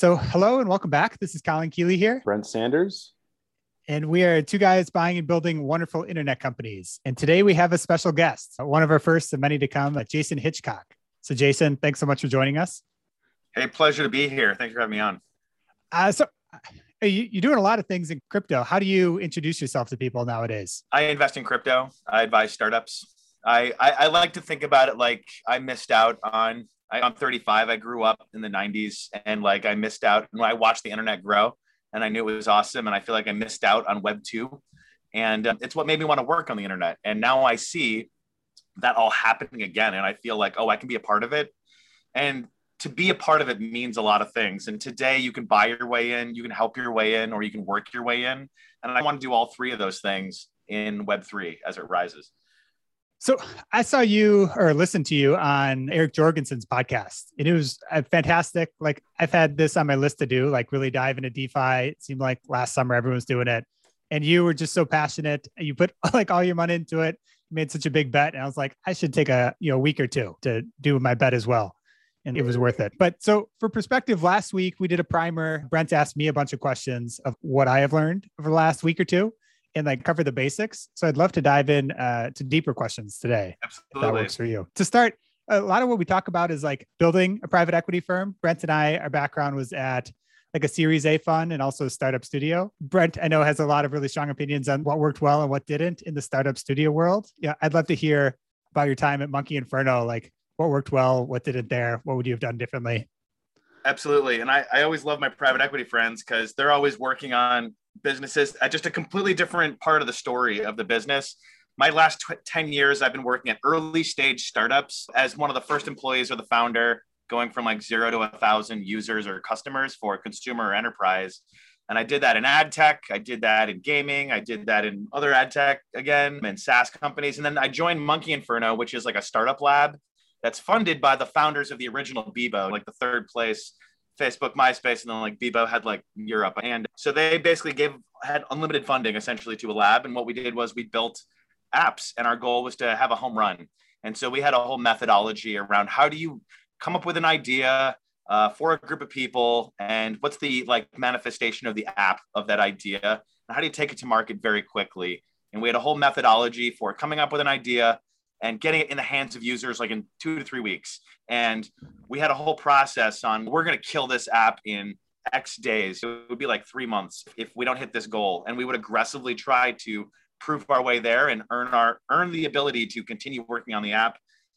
So, hello and welcome back. This is Colin Keeley here. Brent Sanders. And we are two guys buying and building wonderful internet companies. And today we have a special guest, one of our first and many to come, Jason Hitchcock. So, Jason, thanks so much for joining us. Hey, pleasure to be here. Thanks for having me on. Uh, so, uh, you, are doing a lot of things in crypto. How do you introduce yourself to people nowadays? I invest in crypto. I advise startups. I, I, I like to think about it like I missed out on. I, I'm 35. I grew up in the 90s, and like I missed out. when I watched the internet grow, and I knew it was awesome, and I feel like I missed out on Web two, and uh, it's what made me want to work on the internet. And now I see that all happening again, and I feel like oh, I can be a part of it. And to be a part of it means a lot of things. And today you can buy your way in, you can help your way in, or you can work your way in. And I want to do all three of those things in Web3 as it rises. So I saw you or listened to you on Eric Jorgenson's podcast, and it was uh, fantastic. Like I've had this on my list to do, like really dive into DeFi. It seemed like last summer everyone was doing it, and you were just so passionate. You put like all your money into it. You made such a big bet, and I was like, I should take a you know week or two to do my bet as well, and it was worth it. But so for perspective, last week we did a primer. Brent asked me a bunch of questions of what I have learned over the last week or two and like cover the basics. So I'd love to dive in uh, to deeper questions today. Absolutely. that works for you. To start, a lot of what we talk about is like building a private equity firm. Brent and I, our background was at like a Series A fund and also a startup studio. Brent, I know, has a lot of really strong opinions on what worked well and what didn't in the startup studio world. Yeah, I'd love to hear about your time at Monkey Inferno. Like what worked well, what didn't there? What would you have done differently? Absolutely. And I, I always love my private equity friends because they're always working on businesses at just a completely different part of the story of the business. My last tw- 10 years, I've been working at early stage startups as one of the first employees or the founder, going from like zero to a thousand users or customers for consumer or enterprise. And I did that in ad tech. I did that in gaming. I did that in other ad tech again, and SaaS companies. And then I joined Monkey Inferno, which is like a startup lab that's funded by the founders of the original Bebo, like the third place Facebook, MySpace, and then like Bebo had like Europe. And so they basically gave had unlimited funding essentially to a lab. And what we did was we built apps, and our goal was to have a home run. And so we had a whole methodology around how do you come up with an idea uh, for a group of people, and what's the like manifestation of the app of that idea, and how do you take it to market very quickly. And we had a whole methodology for coming up with an idea, and getting it in the hands of users like in two to three weeks. And we had a whole process on we're going to kill this app in X days. It would be like three months if we don't hit this goal. And we would aggressively try to prove our way there and earn our earn the ability to continue working on the app.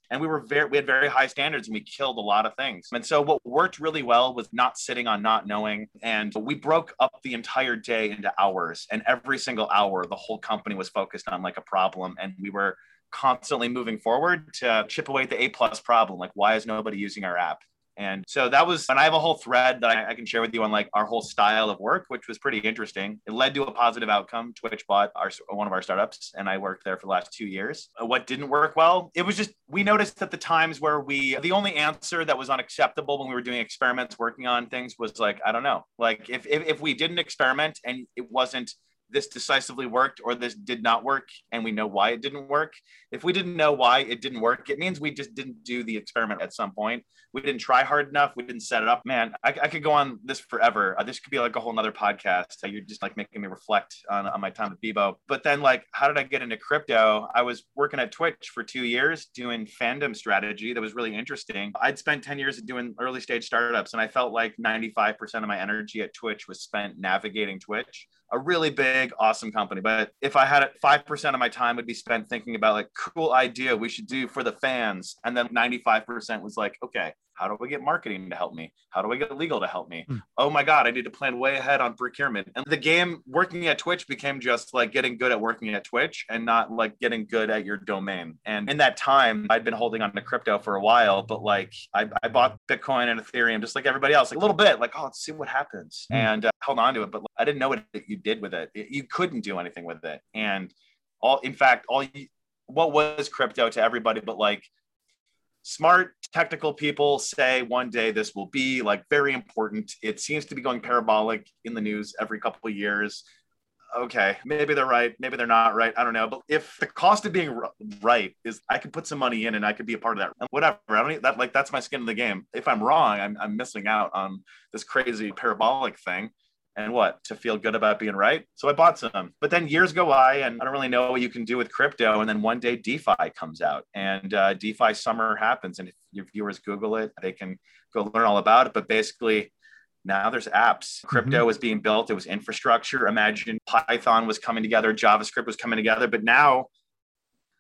And we were very we had very high standards and we killed a lot of things. And so what worked really well was not sitting on not knowing. And we broke up the entire day into hours. And every single hour, the whole company was focused on like a problem. And we were constantly moving forward to chip away at the A plus problem. Like, why is nobody using our app? And so that was, and I have a whole thread that I, I, can share with you on like our whole style of work, which was pretty interesting. It led to a positive outcome. Twitch bought our one of our startups, and I worked there for the last two years. Uh, what didn't work well? It was just we noticed that the times where we, the only answer that was unacceptable when we were doing experiments, working on things, was like I don't know, like if if, if we didn't experiment and it wasn't this decisively worked or this did not work and we know why it didn't work. If we didn't know why it didn't work it means we just didn't do the experiment at some point. We didn't try hard enough. We didn't set it up. Man i, I could go on this forever. Uh, this could be like a whole nother podcast you're just like making me reflect on, on my time at bebo. But then like how did i get into crypto? I was working at twitch for two years doing fandom strategy that was really interesting. I'd spent 10 years doing early stage startups and i felt like 95% of my energy at twitch was spent navigating twitch a really big, awesome company. But if I had it, 5% of my time would be spent thinking about like cool idea we should do for the fans. And then 95% was like, okay, how do I get marketing to help me? How do I get legal to help me? Hmm. Oh my God, I need to plan way ahead on procurement. And the game working at Twitch became just like getting good at working at Twitch and not like getting good at your domain. And in that time, I'd been holding on to crypto for a while, but like I, I bought Bitcoin and Ethereum just like everybody else, like a little bit, like, oh, let's see what happens. Hmm. And uh, held on to it, but I didn't know what you did with it. You couldn't do anything with it. And all, in fact, all you, what was crypto to everybody, but like smart technical people say one day this will be like very important. It seems to be going parabolic in the news every couple of years. okay, maybe they're right, maybe they're not right. I don't know. But if the cost of being right is I could put some money in and I could be a part of that, whatever. I don't need that. Like that's my skin in the game. If I'm wrong, I'm, I'm missing out on this crazy parabolic thing. And what to feel good about being right. So I bought some, but then years go by and I don't really know what you can do with crypto. And then one day DeFi comes out and uh, DeFi summer happens. And if your viewers Google it, they can go learn all about it. But basically, now there's apps. Mm-hmm. Crypto mm-hmm. was being built. It was infrastructure. Imagine Python was coming together, JavaScript was coming together, but now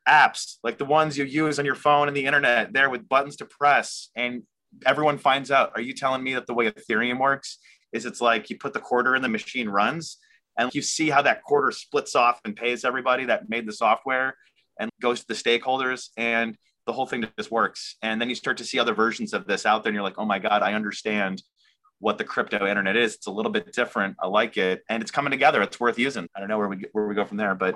apps like the ones you use on your phone and the internet there with buttons to press and everyone finds out. Are you telling me that the way Ethereum works is it's like you put the quarter in the machine runs and you see how that quarter splits off and pays everybody that made the software and goes to the stakeholders and the whole thing just works. And then you start to see other versions of this out there and you're like, oh my God, I understand what the crypto internet is. It's a little bit different. I like it, and it's coming together. It's worth using. I don't know where we where we go from there, but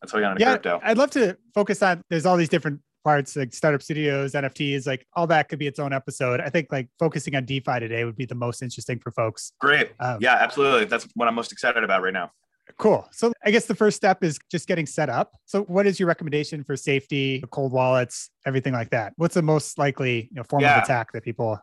that's how we got into yeah, crypto. I'd love to focus on. There's all these different parts like startup studios, NFTs, like all that could be its own episode. I think like focusing on DeFi today would be the most interesting for folks. Great. Um, yeah, absolutely. That's what I'm most excited about right now. Cool. So I guess the first step is just getting set up. So what is your recommendation for safety, cold wallets, everything like that? What's the most likely you know, form yeah. of attack that people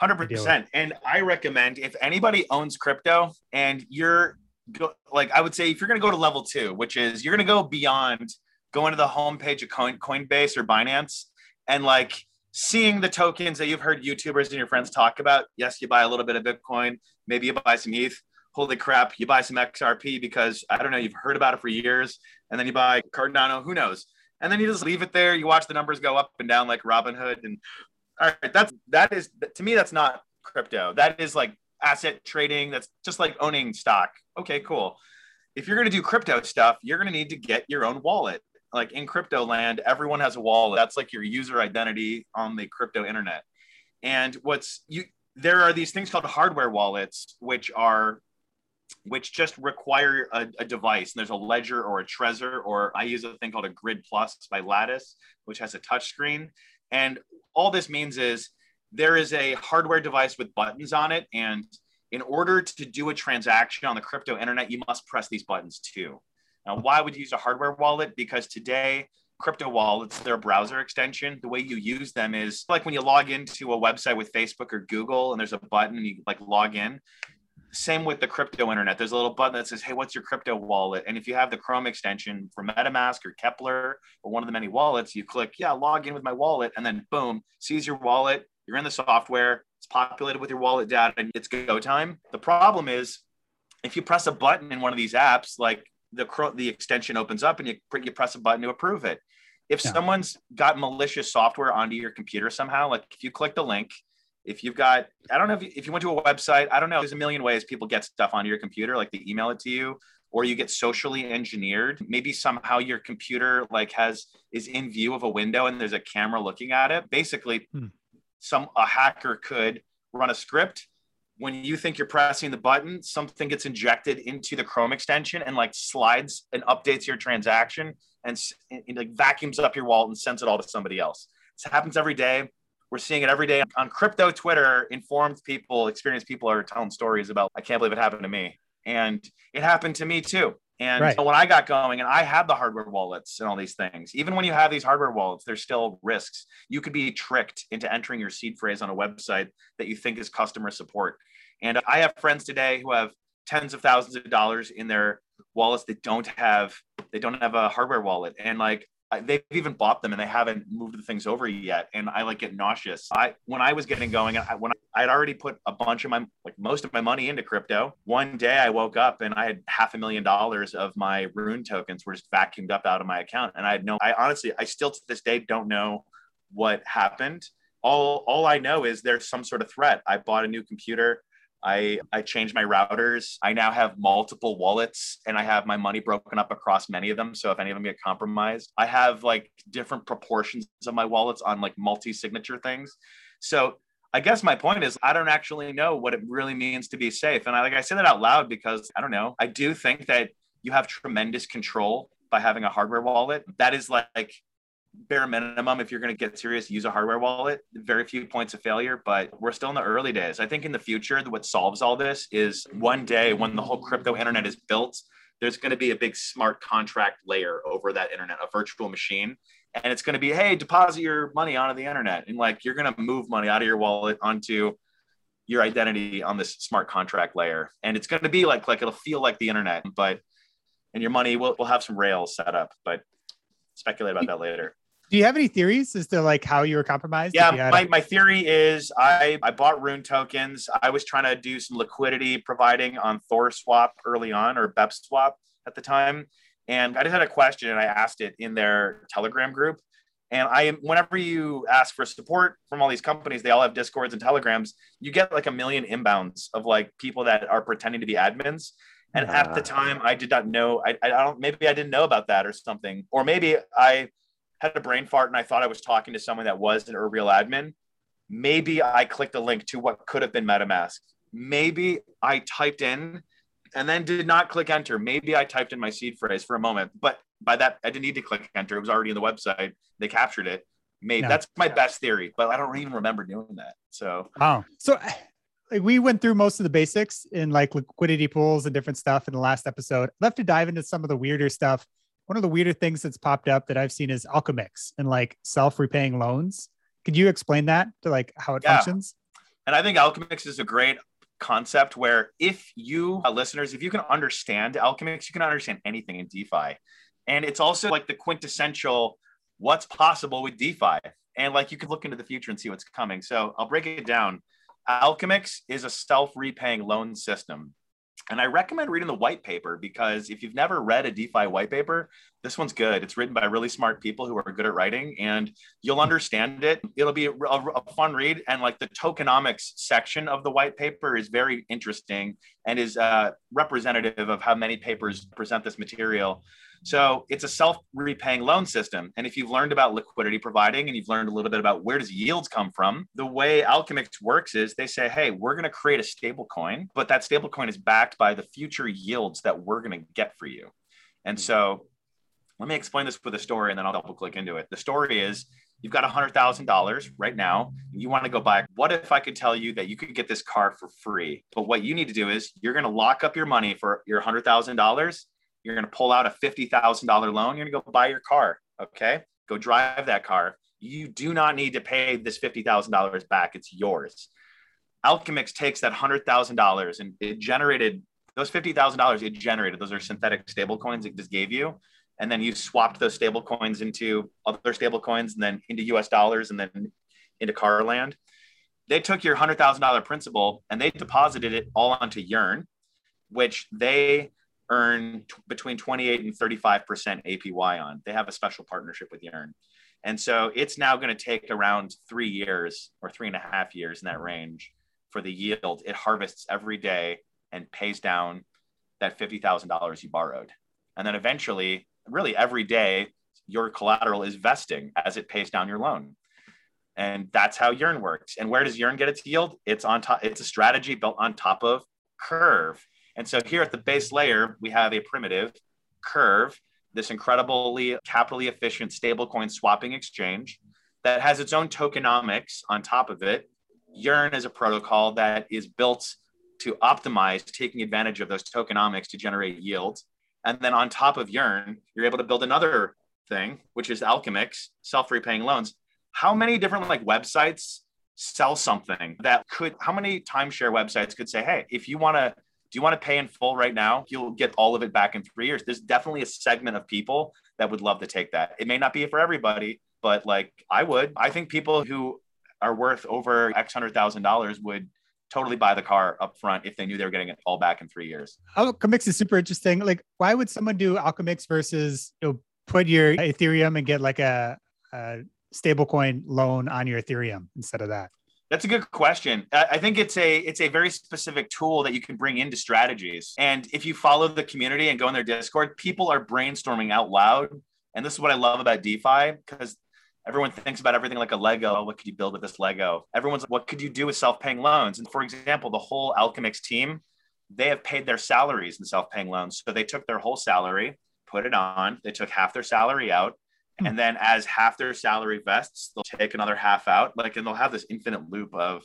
100% and i recommend if anybody owns crypto and you're go, like i would say if you're going to go to level two which is you're going to go beyond going to the homepage of Coin, coinbase or binance and like seeing the tokens that you've heard youtubers and your friends talk about. Yes you buy a little bit of bitcoin maybe you buy some eth holy crap you buy some xrp because i don't know you've heard about it for years and then you buy cardano who knows? And then you just leave it there you watch the numbers go up and down like robinhood and all right that's that is to me that's not crypto. That is like asset trading that's just like owning stock. Okay cool. If you're going to do crypto stuff you're going to need to get your own wallet like in crypto land everyone has a wallet that's like your user identity on the crypto internet and what's you there are these things called hardware wallets which are which just require a, a, device. And there's a Ledger or a Trezor, or I use a thing called a Grid Plus by Lattice, which has a touch screen. And all this means is there is a hardware device with buttons on it. And in order to do a transaction on the crypto internet, you must press these buttons too. Now, why would you use a hardware wallet? Because today, crypto wallets, they're a browser extension. The way you use them is like when you log into a website with Facebook or Google and there's a button and you like log in. Same with the crypto internet. There's a little button that says, Hey, what's your crypto wallet? And if you have the Chrome extension for MetaMask or Keplr or one of the many wallets, you click, Yeah, log in with my wallet. And then boom, sees your wallet. You're in the software. It's populated with your wallet data and it's go time. The problem is if you press a button in one of these apps, like the, the extension opens up and you, you press a button to approve it. If yeah. someone's got malicious software onto your computer somehow, like if you click the link if you've got i don't know if you, if you went to a website i don't know there's a million ways people get stuff onto your computer like they email it to you or you get socially engineered maybe somehow your computer like has is in view of a window and there's a camera looking at it basically hmm. some a hacker could run a script when you think you're pressing the button something gets injected into the chrome extension and like slides and updates your transaction and, and like vacuums up your wallet and sends it all to somebody else this happens every day we're seeing it every day on crypto Twitter. Informed people, experienced people are telling stories about, I can't believe it happened to me. And it happened to me too. And right. when I got going and I had the hardware wallets and all these things, even when you have these hardware wallets, there's still risks. You could be tricked into entering your seed phrase on a website that you think is customer support. And I have friends today who have tens of thousands of dollars in their wallets that don't have they don't have a hardware wallet. And like they've even bought them and they haven't moved the things over yet. And i like get nauseous. I when i was getting going I, when i had already put a bunch of my like most of my money into crypto. One day i woke up and i had half a million dollars of my rune tokens were just vacuumed up out of my account. And i had no i honestly i still to this day don't know what happened. All all i know is there's some sort of threat. I bought a new computer I, I changed my routers. I now have multiple wallets and I have my money broken up across many of them. So if any of them get compromised, I have like different proportions of my wallets on like multi signature things. So I guess my point is I don't actually know what it really means to be safe. And I like I say that out loud because I don't know. I do think that you have tremendous control by having a hardware wallet. That is like bare minimum if you're going to get serious use a hardware wallet very few points of failure but we're still in the early days i think in the future what solves all this is one day when the whole crypto internet is built there's going to be a big smart contract layer over that internet, a virtual machine. And it's going to be, hey, deposit your money onto the internet. And like you're going to move money out of your wallet onto your identity on this smart contract layer. And it's going to be like, like it'll feel like the internet, but, and your money will, will have some rails set up, but speculate about that later. Do you have any theories as to like how you were compromised? Yeah, my, my theory is I, I bought Rune tokens. I was trying to do some liquidity providing on Thor Swap early on or BEP Swap at the time. And I just had a question and I asked it in their Telegram group. And I, whenever you ask for support from all these companies, they all have discords and telegrams. You get like a million inbounds of like people that are pretending to be admins. And at the time, I did not know. I, I don't. Maybe I didn't know about that or something. Or maybe I had a brain fart and I thought I was talking to someone that was an real admin. Maybe I clicked a link to what could have been MetaMask. Maybe I typed in and then did not click enter. Maybe I typed in my seed phrase for a moment, but by that I didn't need to click enter. It was already in the website. They captured it. Maybe no. that's my best theory, but I don't even remember doing that. So oh, so like we went through most of the basics in like liquidity pools and different stuff in the last episode. I'd love to dive into some of the weirder stuff. One of the weirder things that's popped up that I've seen is Alchemix and like self-repaying loans. Could you explain that to like how it yeah. functions? And I think Alchemix is a great concept where if you uh, listeners, if you can understand Alchemix, you can understand anything in DeFi. And it's also like the quintessential what's possible with DeFi. And like you can look into the future and see what's coming. So I'll break it down. Alchemix is a self repaying loan system. And I recommend reading the white paper because if you've never read a DeFi white paper, this one's good. It's written by really smart people who are good at writing and you'll understand it. It'll be a, a, fun read. And like the tokenomics section of the white paper is very interesting and is uh, representative of how many papers present this material. So it's a self-repaying loan system. And if you've learned about liquidity providing and you've learned a little bit about where does yields come from, the way Alchemix works is they say, hey, we're going to create a stable coin, but that stable coin is backed by the future yields that we're going to get for you. And hmm. so let me explain this with a story and then I'll double click into it. The story is you've got $100,000 right now. You want to go buy. What if I could tell you that you could get this car for free? But what you need to do is you're going to lock up your money for your $100,000 you're going to pull out a $50,000 loan. You're going to go buy your car. Okay. Go drive that car. You do not need to pay this $50,000 back. It's yours. Alchemix takes that $100,000 and it generated those $50,000 it generated. Those are synthetic stable coins it just gave you. And then you swapped those stable coins into other stable coins and then into US dollars and then into car land. They took your $100,000 principal and they deposited it all onto Yearn, which they earn t- between 28 and 35% APY on. They have a special partnership with Yearn. And so it's now going to take around three years or three and a half years in that range for the yield. It harvests every day and pays down that $50,000 you borrowed. And then eventually, really every day, your collateral is vesting as it pays down your loan. And that's how Yearn works. And where does Yearn get its yield? It's on top, it's a strategy built on top of Curve. And so here at the base layer, we have a primitive curve, this incredibly capitally efficient stablecoin swapping exchange that has its own tokenomics on top of it. Yearn is a protocol that is built to optimize taking advantage of those tokenomics to generate yield. And then on top of Yearn, you're able to build another thing, which is Alchemix, self-repaying loans. How many different like websites sell something that could, how many timeshare websites could say, hey, if you want to you want to pay in full right now? You'll get all of it back in three years. There's definitely a segment of people that would love to take that. It may not be for everybody, but like I would. I think people who are worth over X hundred thousand dollars would totally buy the car up front if they knew they were getting it all back in three years. Alchemix is super interesting. Like, why would someone do Alchemix versus you know, put your Ethereum and get like a, a stablecoin loan on your Ethereum instead of that? That's a good question. I think it's a it's a very specific tool that you can bring into strategies. And if you follow the community and go in their Discord, people are brainstorming out loud. And this is what I love about DeFi because everyone thinks about everything like a Lego. What could you build with this Lego? Everyone's like, what could you do with self-paying loans? And for example, the whole Alchemix team, they have paid their salaries in self-paying loans. So they took their whole salary, put it on, they took half their salary out, And then as half their salary vests, they'll take another half out. Like, and they'll have this infinite loop of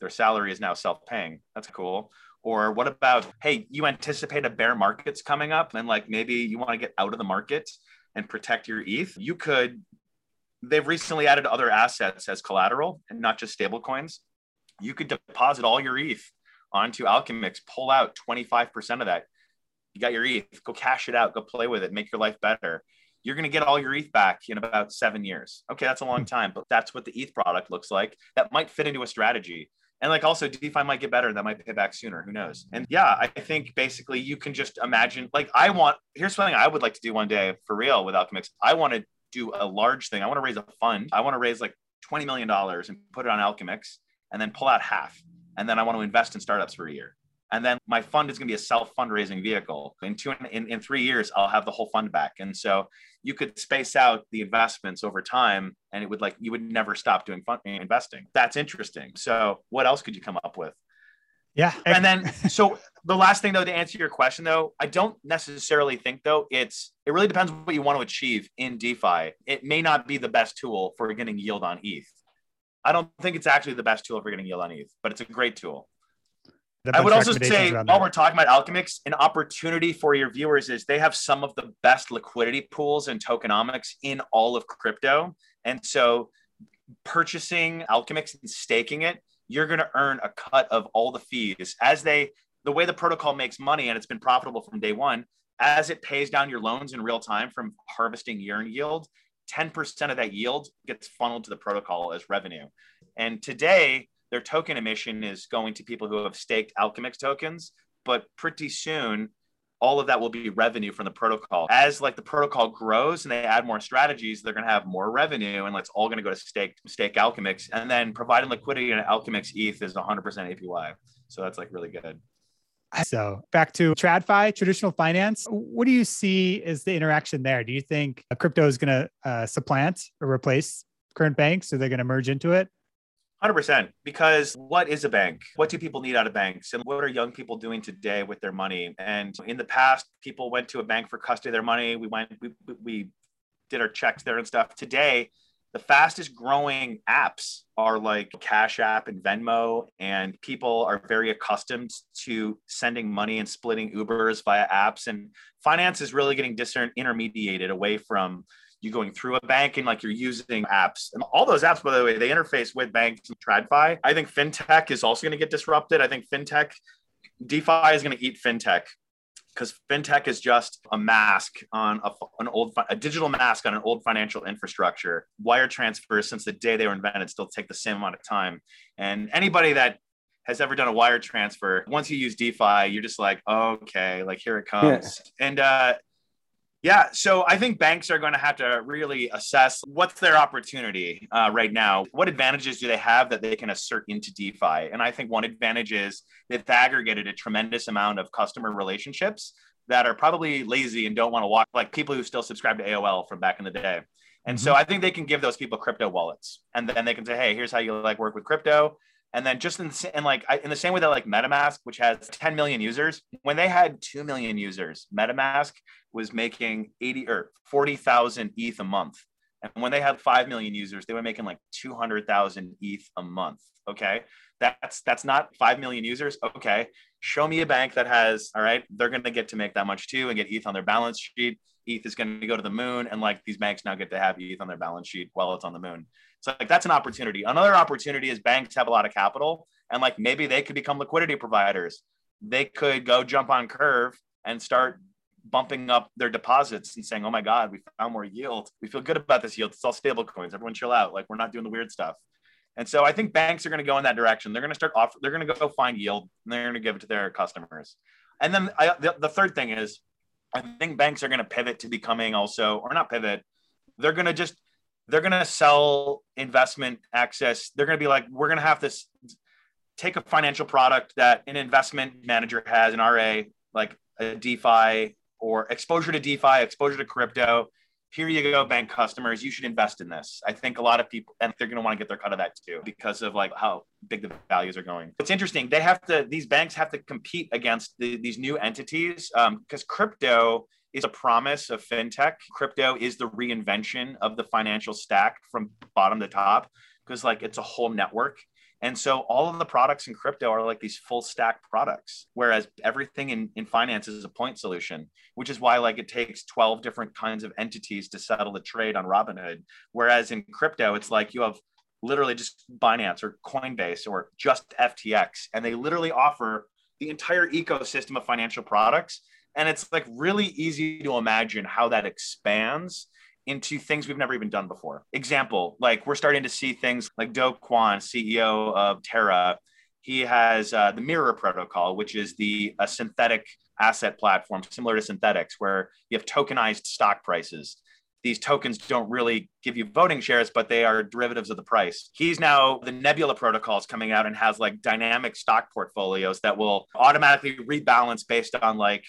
their salary is now self-paying. That's cool. Or what about, hey, you anticipate a bear market's coming up and like maybe you want to get out of the market and protect your ETH? You could, they've recently added other assets as collateral and not just stable coins. You could deposit all your ETH onto Alchemix, pull out 25% of that. You got your ETH, go cash it out, go play with it, make your life better. You're going to get all your ETH back in about seven years. Okay, that's a long hmm. time, but that's what the ETH product looks like. That might fit into a strategy. And like also DeFi might get better. That might pay back sooner. Who knows? And yeah, I think basically you can just imagine like I want, here's something I would like to do one day for real with Alchemix. I want to do a large thing. I want to raise a fund. I want to raise like $20 million and put it on Alchemix and then pull out half. And then I want to invest in startups for a year. And then my fund is going to be a self fundraising vehicle. In two in, in three years, I'll have the whole fund back. And so you could space out the investments over time and it would like you would never stop doing fund investing. That's interesting. So what else could you come up with? Yeah. And then so the last thing though to answer your question though, I don't necessarily think though it's it really depends what you want to achieve in DeFi. It may not be the best tool for getting yield on ETH. I don't think it's actually the best tool for getting yield on ETH, but it's a great tool. I would also say, while we're talking about Alchemix, an opportunity for your viewers is they have some of the best liquidity pools and tokenomics in all of crypto. And so purchasing Alchemix and staking it, you're going to earn a cut of all the fees as they, the way the protocol makes money and it's been profitable from day one, as it pays down your loans in real time from harvesting yearn yield, 10% of that yield gets funneled to the protocol as revenue. And today, their token emission is going to people who have staked Alchemix tokens, but pretty soon all of that will be revenue from the protocol. As like the protocol grows and they add more strategies, they're going to have more revenue, and it's all going to go to stake stake Alchemix, and then providing liquidity in Alchemix ETH is 100% APY. So that's like really good. So back to TradFi, traditional finance. What do you see as the interaction there? Do you think crypto is going to uh, supplant or replace current banks? Are they going to merge into it? 100% because what is a bank? What do people need out of banks? And what are young people doing today with their money? And in the past people went to a bank for custody of their money. We went we, we did our checks there and stuff. Today the fastest growing apps are like cash app and venmo and people are very accustomed to sending money and splitting ubers via apps. And finance is really getting disintermediated away from you going through a bank and like you're using apps. And all those apps, by the way, they interface with banks and TradFi. I think fintech is also going to get disrupted. I think fintech, DeFi is going to eat fintech because fintech is just a mask on a, an old a digital mask on an old financial infrastructure wire transfers since the day they were invented still take the same amount of time and anybody that has ever done a wire transfer once you use defi you're just like okay like here it comes yeah. and uh yeah, so I think banks are going to have to really assess what's their opportunity uh, right now. What advantages do they have that they can assert into DeFi? And I think one advantage is they've aggregated a tremendous amount of customer relationships that are probably lazy and don't want to walk like people who still subscribe to AOL from back in the day. And mm-hmm. so I think they can give those people crypto wallets, and then they can say, "Hey, here's how you like work with crypto." And then just in like I, in the same way that like MetaMask, which has 10 million users, when they had 2 million users, MetaMask was making 80 or 40,000 ETH a month. And when they had 5 million users, they were making like 200,000 ETH a month. Okay. That's, that's not 5 million users. Okay. Show me a bank that has, all right, they're going to get to make that much too and get ETH on their balance sheet. ETH is going to go to the moon. And like these banks now get to have ETH on their balance sheet while it's on the moon. So like that's an opportunity. Another opportunity is banks have a lot of capital and like maybe they could become liquidity providers. They could go jump on curve and start bumping up their deposits and saying, "Oh my God, we found more yield. We feel good about this yield. It's all stable coins. Everyone chill out. Like we're not doing the weird stuff." And so I think banks are going to go in that direction. They're going to start off. They're going to go find yield and they're going to give it to their customers. And then I, the, the third thing is, I think banks are going to pivot to becoming also, or not pivot. They're going to just they're going to sell investment access. They're going to be like, we're going to have this take a financial product that an investment manager has, an RA, like a DeFi or exposure to DeFi, exposure to crypto. Here you go, bank customers. You should invest in this. I think a lot of people, and they're going to want to get their cut of that too because of like how big the values are going. It's interesting. They have to; these banks have to compete against the, these new entities because um, crypto is a promise of fintech. Crypto is the reinvention of the financial stack from bottom to top because like it's a whole network And so all of the products in crypto are like these full stack products, whereas everything in, in finance is a point solution, which is why like it takes 12 different kinds of entities to settle a trade on Robinhood. Whereas in crypto, it's like you have literally just Binance or Coinbase or just FTX, and they literally offer the entire ecosystem of financial products. And it's like really easy to imagine how that expands into things we've never even done before. Example, like we're starting to see things like Do Kwon, CEO of Terra. He has uh, the Mirror Protocol, which is the a synthetic asset platform similar to Synthetix, where you have tokenized stock prices. These tokens don't really give you voting shares, but they are derivatives of the price. He's now the Nebula protocol is coming out and has like dynamic stock portfolios that will automatically rebalance based on like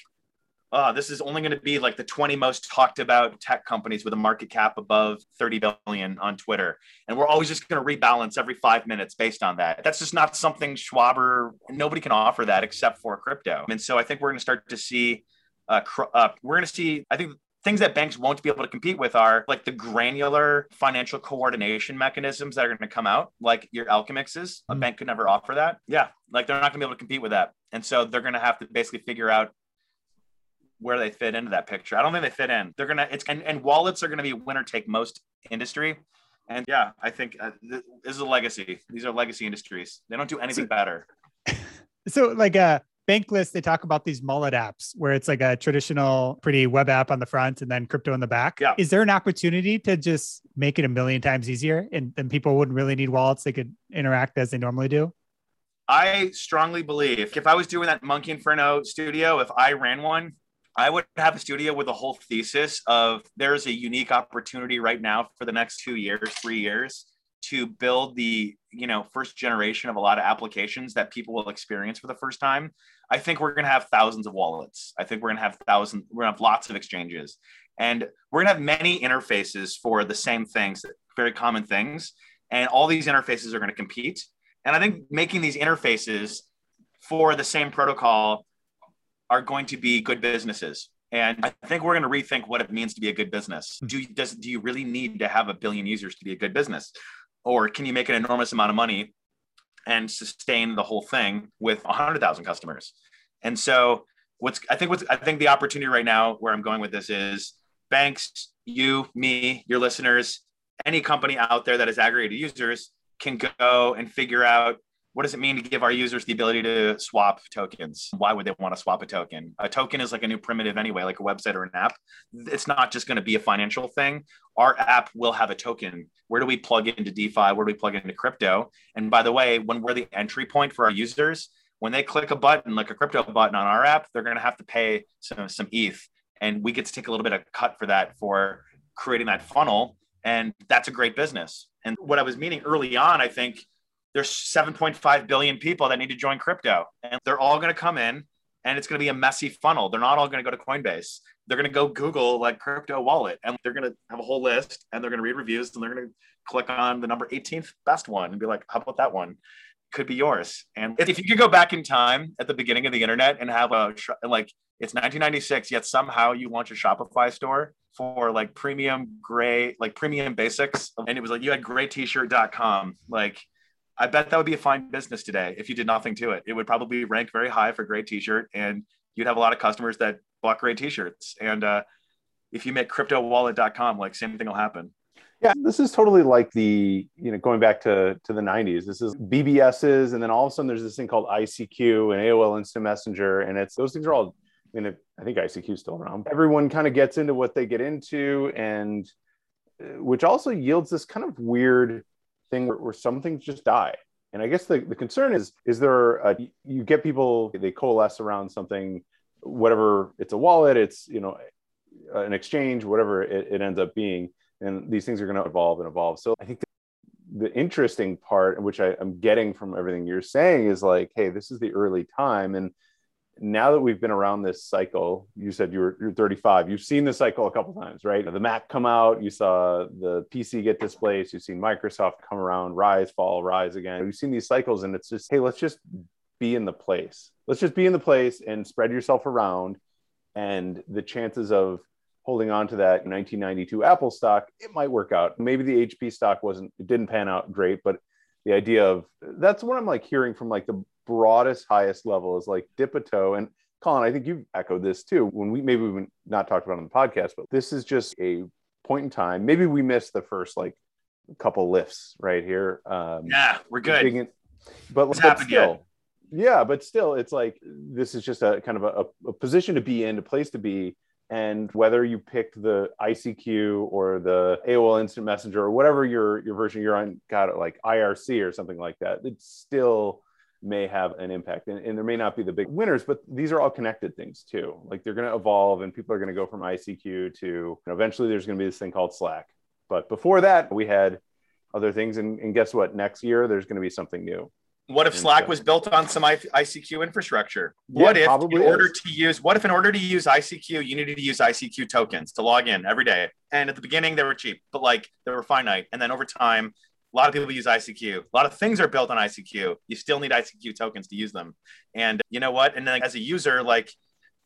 oh, this is only going to be like the 20 most talked about tech companies with a market cap above 30 billion on Twitter. And we're always just going to rebalance every five minutes based on that. That's just not something Schwaber, nobody can offer that except for crypto. And so I think we're going to start to see, uh, cr- uh, we're going to see, I think things that banks won't be able to compete with are like the granular financial coordination mechanisms that are going to come out, like your Alchemixes. A mm-hmm. bank could never offer that. Yeah, like they're not going to be able to compete with that. And so they're going to have to basically figure out where they fit into that picture. I don't think they fit in. They're gonna it's and, and wallets are gonna be winner take most industry. And yeah, I think uh, this is a legacy. These are legacy industries. They don't do anything so, better. So like a uh, Bankless, they talk about these mullet apps where it's like a traditional pretty web app on the front and then crypto in the back. Yeah. Is there an opportunity to just make it a million times easier and then people wouldn't really need wallets? They could interact as they normally do? I strongly believe if I was doing that Monkey Inferno studio, if I ran one, I would have a studio with a whole thesis of there's a unique opportunity right now for the next two years, three years to build the you know first generation of a lot of applications that people will experience for the first time. I think we're going to have thousands of wallets. I think we're going to have thousands. We're going to have lots of exchanges, and we're going to have many interfaces for the same things, very common things, and all these interfaces are going to compete. And I think making these interfaces for the same protocol are going to be good businesses. And I think we're going to rethink what it means to be a good business. Hmm. Do you, does, do you really need to have a billion users to be a good business? Or can you make an enormous amount of money and sustain the whole thing with 100,000 customers? And so what's I think what's I think the opportunity right now where I'm going with this is banks, you, me, your listeners, any company out there that has aggregated users can go and figure out what does it mean to give our users the ability to swap tokens? Why would they want to swap a token? A token is like a new primitive anyway, like a website or an app. It's not just going to be a financial thing. Our app will have a token. Where do we plug into DeFi? Where do we plug into crypto? And by the way, when we're the entry point for our users, when they click a button, like a crypto button on our app, they're going to have to pay some, some ETH. And we get to take a little bit of cut for that for creating that funnel. And that's a great business. And what I was meaning early on, I think there's 7.5 billion people that need to join crypto and they're all going to come in and it's going to be a messy funnel. They're not all going to go to coinbase. They're going to go google like crypto wallet and they're going to have a whole list and they're going to read reviews and they're going to click on the number 18th best one and be like how about that one? Could be yours. And if you could go back in time at the beginning of the internet and have a like it's 1996 yet somehow you launch a shopify store for like premium gray like premium basics and it was like you had graytshirt.com like I bet that would be a fine business today if you did nothing to it. It would probably rank very high for great t-shirt, and you'd have a lot of customers that bought great t-shirts. And uh, if you make cryptowallet.com, like same thing will happen. Yeah, this is totally like the you know going back to to the '90s. This is BBSs, and then all of a sudden there's this thing called ICQ and AOL Instant Messenger, and it's those things are all. I mean, I think ICQ is still around. Everyone kind of gets into what they get into, and uh, which also yields this kind of weird thing where, where some things just die. And I guess the, the concern is, is there, uh, a, you get people, they coalesce around something, whatever it's a wallet, it's, you know, uh, an exchange, whatever it, it ends up being. And these things are going to evolve and evolve. So I think the, the interesting part, which I, I'm getting from everything you're saying is like, Hey, this is the early time. And now that we've been around this cycle, you said you were you're 35. You've seen the cycle a couple times, right? The Mac come out, you saw the PC get displaced, you've seen Microsoft come around, rise, fall, rise again. You've seen these cycles, and it's just, hey, let's just be in the place. Let's just be in the place and spread yourself around. And the chances of holding on to that 1992 Apple stock, it might work out. Maybe the HP stock wasn't, it didn't pan out great, but the idea of that's what I'm like hearing from like the broadest, highest level is like dip a toe. And Colin, I think you've echoed this too. When we maybe we've not talked about on the podcast, but this is just a point in time. Maybe we missed the first like couple lifts right here. Um, yeah, we're good. In, but, but still, yet. yeah, but still, it's like this is just a kind of a, a position to be in, a place to be and whether you picked the ICQ or the AOL Instant Messenger or whatever your your version you're on, got it like IRC or something like that, it's still may have an impact. And, and there may not be the big winners, but these are all connected things too. Like they're going to evolve, and people are going to go from ICQ to you know, eventually there's going to be this thing called Slack. But before that, we had other things, and, and guess what? Next year there's going to be something new. What if Slack was built on some ICQ infrastructure? What yeah, if in order is. to use what if in order to use ICQ, you needed to use ICQ tokens to log in every day? And at the beginning they were cheap, but like they were finite. And then over time, a lot of people use ICQ. A lot of things are built on ICQ. You still need ICQ tokens to use them. And you know what? And then as a user, like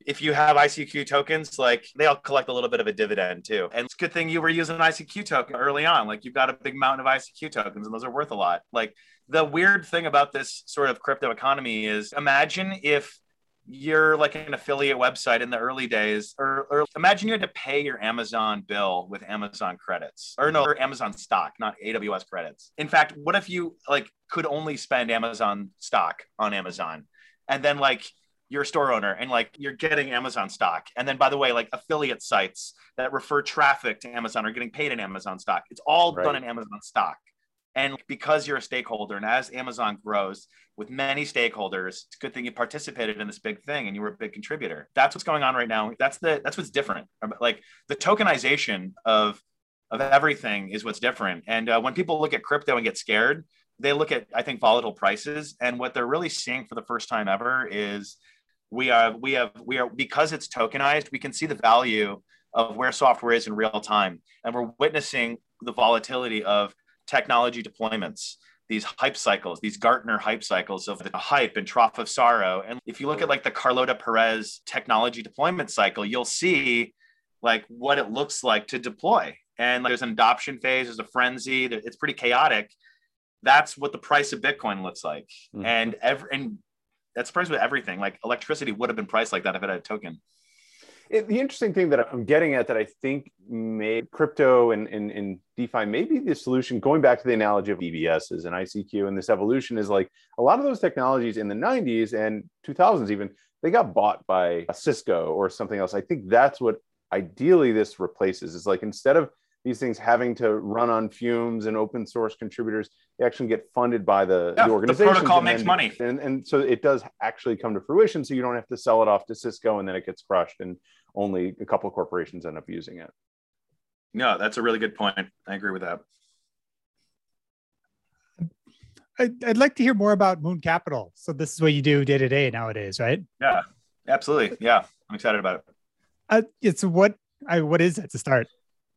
if you have ICQ tokens, like they all collect a little bit of a dividend too. And it's a good thing you were using ICQ token early on. Like you've got a big mountain of ICQ tokens and those are worth a lot. Like the weird thing about this sort of crypto economy is imagine if you're like an affiliate website in the early days or, or, imagine you had to pay your amazon bill with amazon credits or no or amazon stock not aws credits. In fact what if you like could only spend amazon stock on amazon and then like you're a store owner and like you're getting amazon stock and then by the way like affiliate sites that refer traffic to amazon are getting paid in amazon stock. It's all right. done in amazon stock and because you're a stakeholder, and as Amazon grows with many stakeholders, it's a good thing you participated in this big thing and you were a big contributor. That's what's going on right now. That's the that's what's different. Like the tokenization of of everything is what's different. And uh, when people look at crypto and get scared, they look at I think volatile prices, and what they're really seeing for the first time ever is we are we have we are because it's tokenized, we can see the value of where software is in real time, and we're witnessing the volatility of technology deployments these hype cycles, these Gartner hype cycles of the hype and trough of sorrow. And if you look at like the Carlota Perez technology deployment cycle, you'll see like what it looks like to deploy. And like, there's an adoption phase, there's a frenzy, it's pretty chaotic. That's what the price of Bitcoin looks like. Mm-hmm. And every and that's priced with everything. Like electricity would have been priced like that if it had a token. It, the interesting thing that I'm getting at that I think made crypto and, and, and DeFi may be the solution, going back to the analogy of BBSs and ICQ and this evolution is like a lot of those technologies in the 90s and 2000s even, they got bought by a Cisco or something else. I think that's what ideally this replaces is like instead of these things having to run on fumes and open source contributors they actually get funded by the, yeah, the organization. The protocol makes then, money. And, and so it does actually come to fruition. So you don't have to sell it off to Cisco and then it gets crushed and only a couple of corporations end up using it. No, that's a really good point. I agree with that. I'd, I'd like to hear more about Moon Capital. So this is what you do day to day nowadays, right? Yeah, absolutely. Yeah, I'm excited about it. Uh, it's what I, what is it to start?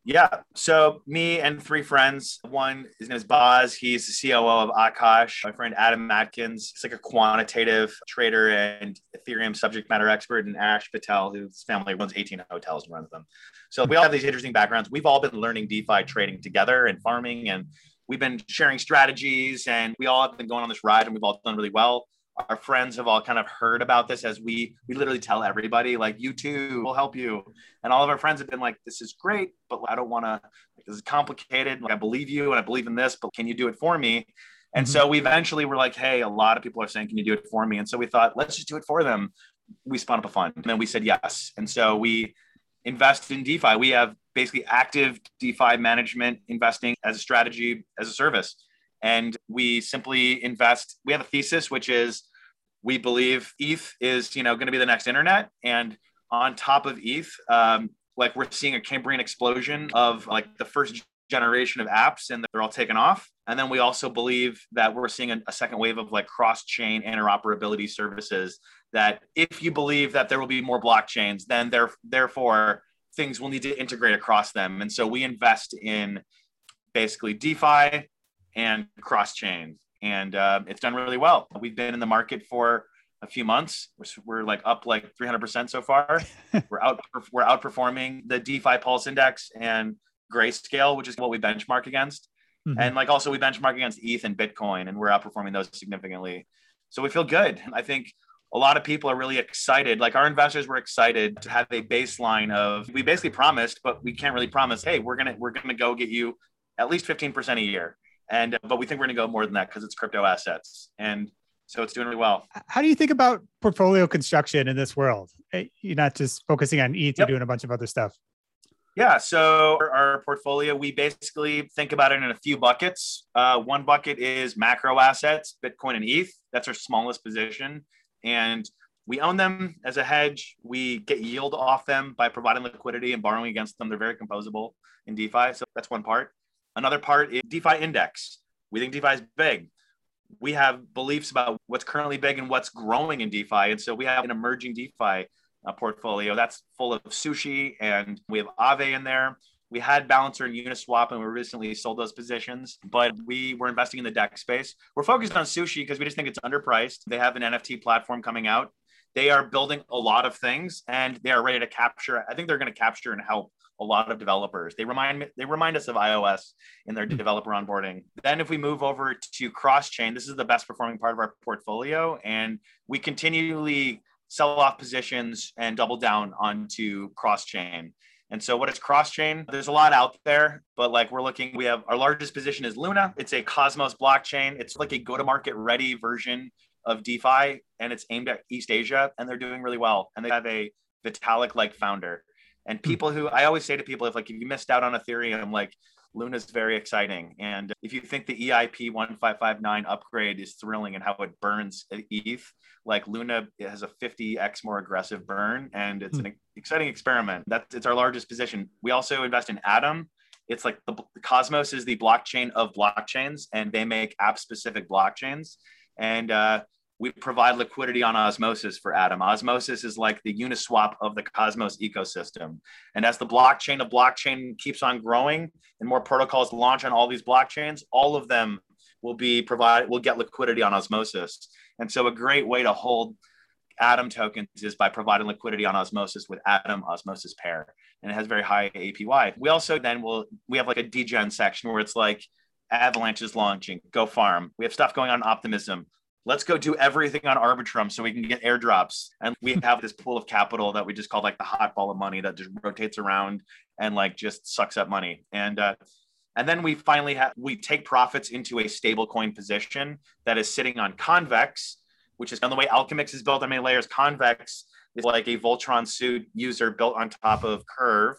Yeah. So me and three friends. One, his name is Boz. He's the COO of Akash. My friend Adam Atkins. He's like a quantitative trader and Ethereum subject matter expert. And Ash Patel, whose family runs 18 hotels and runs them. So we all have these interesting backgrounds. We've all been learning DeFi trading together and farming, and we've been sharing strategies. And we all have been going on this ride, and we've all done really well our friends have all kind of heard about this as we we literally tell everybody like you too will help you. And all of our friends have been like this is great but i don't want to like, this is complicated. Like i believe you and i believe in this but can you do it for me? And mm-hmm. so we eventually were like hey a lot of people are saying can you do it for me? And so we thought let's just do it for them. We spun up a fund and then we said yes. And so we invest in defi. We have basically active defi management investing as a strategy as a service and we simply invest we have a thesis which is we believe eth is you know going to be the next internet. And on top of eth um, like we're seeing a cambrian explosion of like the first generation of apps and they're all taken off. And then we also believe that we're seeing a, a second wave of like cross-chain interoperability services that if you believe that there will be more blockchains then there, therefore things will need to integrate across them. And so we invest in basically defi and cross chain. And uh, it's done really well. We've been in the market for a few months. We're, we're like up like 300% so far. we're out, we're outperforming the DeFi Pulse Index and Grayscale, which is what we benchmark against. Mm-hmm. And like also we benchmark against ETH and Bitcoin, and we're outperforming those significantly. So we feel good. I think a lot of people are really excited. Like our investors were excited to have a baseline of we basically promised, but we can't really promise, hey, we're gonna we're gonna go get you at least 15% a year. And but we think we're gonna go more than that because it's crypto assets. And so it's doing really well. How do you think about portfolio construction in this world? Eh, you're not just focusing on ETH, yep. you're doing a bunch of other stuff. Yeah. So our portfolio, we basically think about it in a few buckets. Uh, one bucket is macro assets, Bitcoin and ETH. That's our smallest position. And we own them as a hedge. We get yield off them by providing liquidity and borrowing against them. They're very composable in DeFi. So that's one part. Another part is DeFi index. We think DeFi is big. We have beliefs about what's currently big and what's growing in DeFi. And so we have an emerging DeFi uh, portfolio. That's full of sushi, and we have Aave in there. We had Balancer and Uniswap, and we recently sold those positions, but we were investing in the DEX space. We're focused on sushi because we just think it's underpriced. They have an NFT platform coming out. They are building a lot of things, and they are ready to capture. I think they're going to capture and help a lot of developers. They remind me, they remind us of iOS in their hmm. developer onboarding. Then if we move over to cross chain, this is the best performing part of our portfolio, and we continually sell off positions and double down onto cross chain. And so, what is cross chain? There's a lot out there, but like we're looking, we have our largest position is Luna. It's a Cosmos blockchain. It's like a go to market ready version of DeFi, and it's aimed at East Asia, and they're doing really well. And they have a Vitalik like founder. And hmm. people who I always say to people, if like if you missed out on Ethereum, like Luna's very exciting. And if you think the EIP 1559 upgrade is thrilling and how it burns ETH, like Luna it has a 50x more aggressive burn and it's hmm. an exciting experiment. That's it's our largest position. We also invest in Atom. It's like the, the Cosmos is the blockchain of blockchains and they make app specific blockchains. And uh, we provide liquidity on osmosis for atom osmosis is like the uniswap of the cosmos ecosystem. And as the blockchain of blockchain keeps on growing and more protocols launch on all these blockchains all of them will be provide will get liquidity on osmosis. And so a great way to hold atom tokens is by providing liquidity on osmosis with atom osmosis pair. And it has very high apy we also then will we have like a degen section where it's like avalanche is launching. Go farm. We have stuff going on optimism let's go do everything on Arbitrum so we can get airdrops. And we have this pool of capital that we just call like the hot ball of money that just rotates around and like just sucks up money. And uh, and then we finally have we take profits into a stable coin position that is sitting on Convex, which is on the way Alchemix is built on many layers. Convex is like a Voltron suit user built on top of Curve.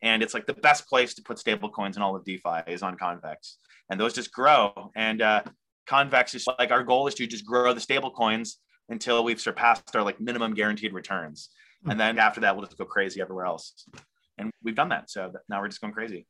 And it's like the best place to put stable coins in all of DeFi is on Convex. And those just grow. And uh, convex is like our goal is to just grow the stable coins until we've surpassed our like minimum guaranteed returns. And then after that, we'll just go crazy everywhere else. And we've done that. So now we're just going crazy.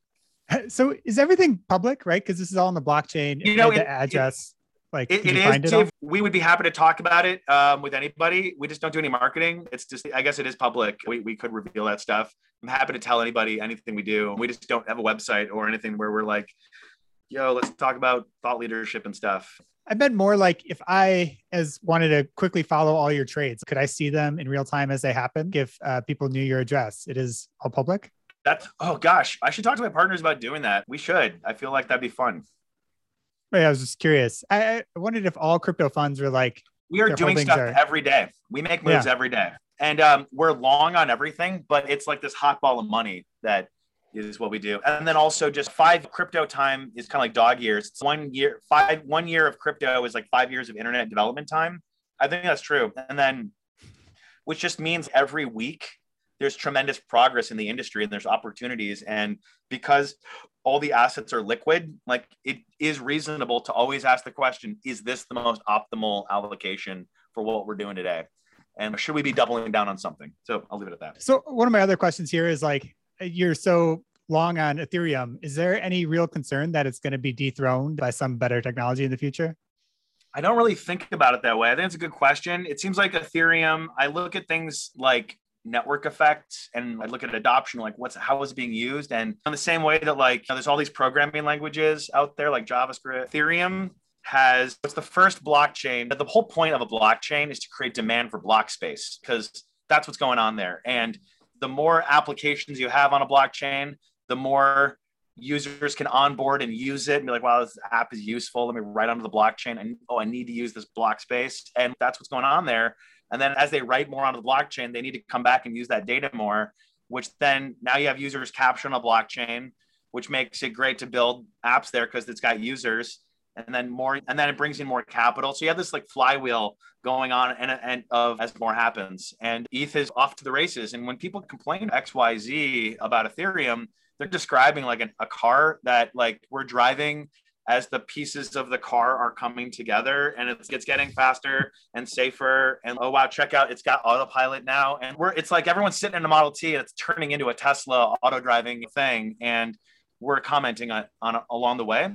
So is everything public, right? Because this is all on the blockchain. You know, the address. It, like it, it is. It we would be happy to talk about it um, with anybody. We just don't do any marketing. It's just, I guess, it is public. We, we could reveal that stuff. I'm happy to tell anybody anything we do. We just don't have a website or anything where we're like, yo, let's talk about thought leadership and stuff. I meant more like if I as wanted to quickly follow all your trades, could I see them in real time as they happen? If uh, people knew your address, it is all public. That's oh gosh, I should talk to my partners about doing that. We should. I feel like that'd be fun. Right, I was just curious. I, I wondered if all crypto funds were like we are doing stuff are... every day. We make moves yeah. every day, and um, we're long on everything. But it's like this hot ball of money that is what we do. And then also just five crypto time is kind of like dog years. It's one year, five, one year of crypto is like five years of internet development time. I think that's true. And then, which just means every week there's tremendous progress in the industry and there's opportunities. And because all the assets are liquid, like it is reasonable to always ask the question, is this the most optimal allocation for what we're doing today? And should we be doubling down on something? So I'll leave it at that. So one of my other questions here is like, you're so long on Ethereum. Is there any real concern that it's going to be dethroned by some better technology in the future? I don't really think about it that way. I think it's a good question. It seems like Ethereum, I look at things like network effects and I look at adoption, like what's how is it being used. And in the same way that like you know, there's all these programming languages out there like JavaScript, Ethereum has it's the first blockchain. The whole point of a blockchain is to create demand for block space because that's what's going on there. And the more applications you have on a blockchain, the more users can onboard and use it and be like, wow, this app is useful. Let me write onto the blockchain. And oh, I need to use this block space. And that's what's going on there. And then as they write more onto the blockchain, they need to come back and use that data more, which then now you have users captured on a blockchain, which makes it great to build apps there because it's got users and then more and then it brings in more capital. So you have this like flywheel going on and, and of as more happens. And eth is off to the races. And when people complain xyz about ethereum they're describing like an, a car that like we're driving as the pieces of the car are coming together and it's, it's getting faster and safer. And oh wow check out it's got autopilot now. And we're it's like everyone's sitting in a model t and it's turning into a tesla auto driving thing. And we're commenting on, on along the way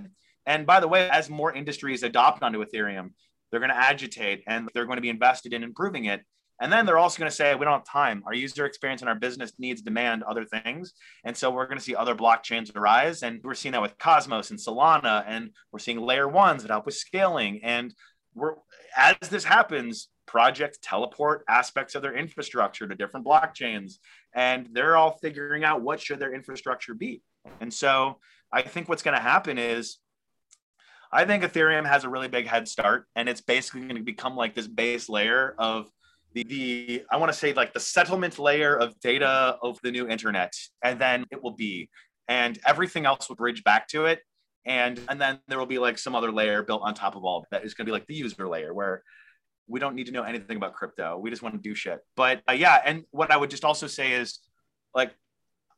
and by the way, as more industries adopt onto Ethereum, they're going to agitate and they're going to be invested in improving it. And then they're also going to say, we don't have time. Our user experience and our business needs demand other things. And so we're going to see other blockchains arise. And we're seeing that with Cosmos and Solana. And we're seeing layer ones that help with scaling. And we're as this happens, projects teleport aspects of their infrastructure to different blockchains. And they're all figuring out what should their infrastructure be. And so I think what's going to happen is I think Ethereum has a really big head start, and it's basically going to become like this base layer of the, the I want to say like the settlement layer of data of the new internet, and then it will be, and everything else will bridge back to it, and and then there will be like some other layer built on top of all that is going to be like the user layer where we don't need to know anything about crypto. We just want to do shit. But uh, yeah, and what I would just also say is like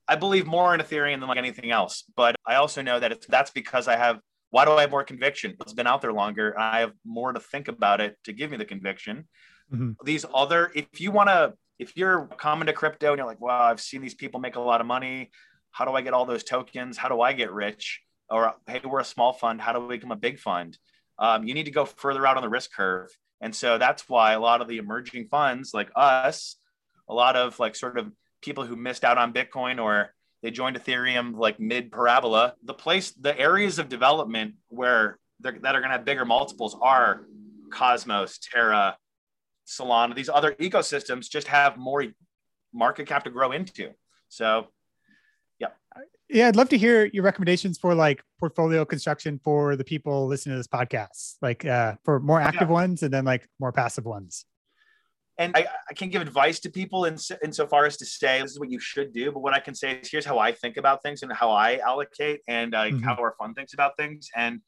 I believe more in Ethereum than like anything else. But I also know that it's that's because I have why do I have more conviction? It's been out there longer. I have more to think about it to give me the conviction. Mm-hmm. These other, if you want to, if you're coming to crypto and you're like, wow, I've seen these people make a lot of money. How do I get all those tokens? How do I get rich? Or, hey, we're a small fund. How do we become a big fund? Um, you need to go further out on the risk curve. And so that's why a lot of the emerging funds like us, a lot of like sort of people who missed out on Bitcoin or they joined Ethereum like mid parabola. The place, the areas of development where that are going to have bigger multiples are Cosmos, Terra, Solana. These other ecosystems just have more market cap to grow into. So, yeah. Yeah, I'd love to hear your recommendations for like portfolio construction for the people listening to this podcast, like uh, for more active yeah. ones and then like more passive ones and I, I can't give advice to people in insofar as to say this is what you should do. But what I can say is here's how I think about things and how I allocate and uh, mm-hmm. how our fund thinks about things. And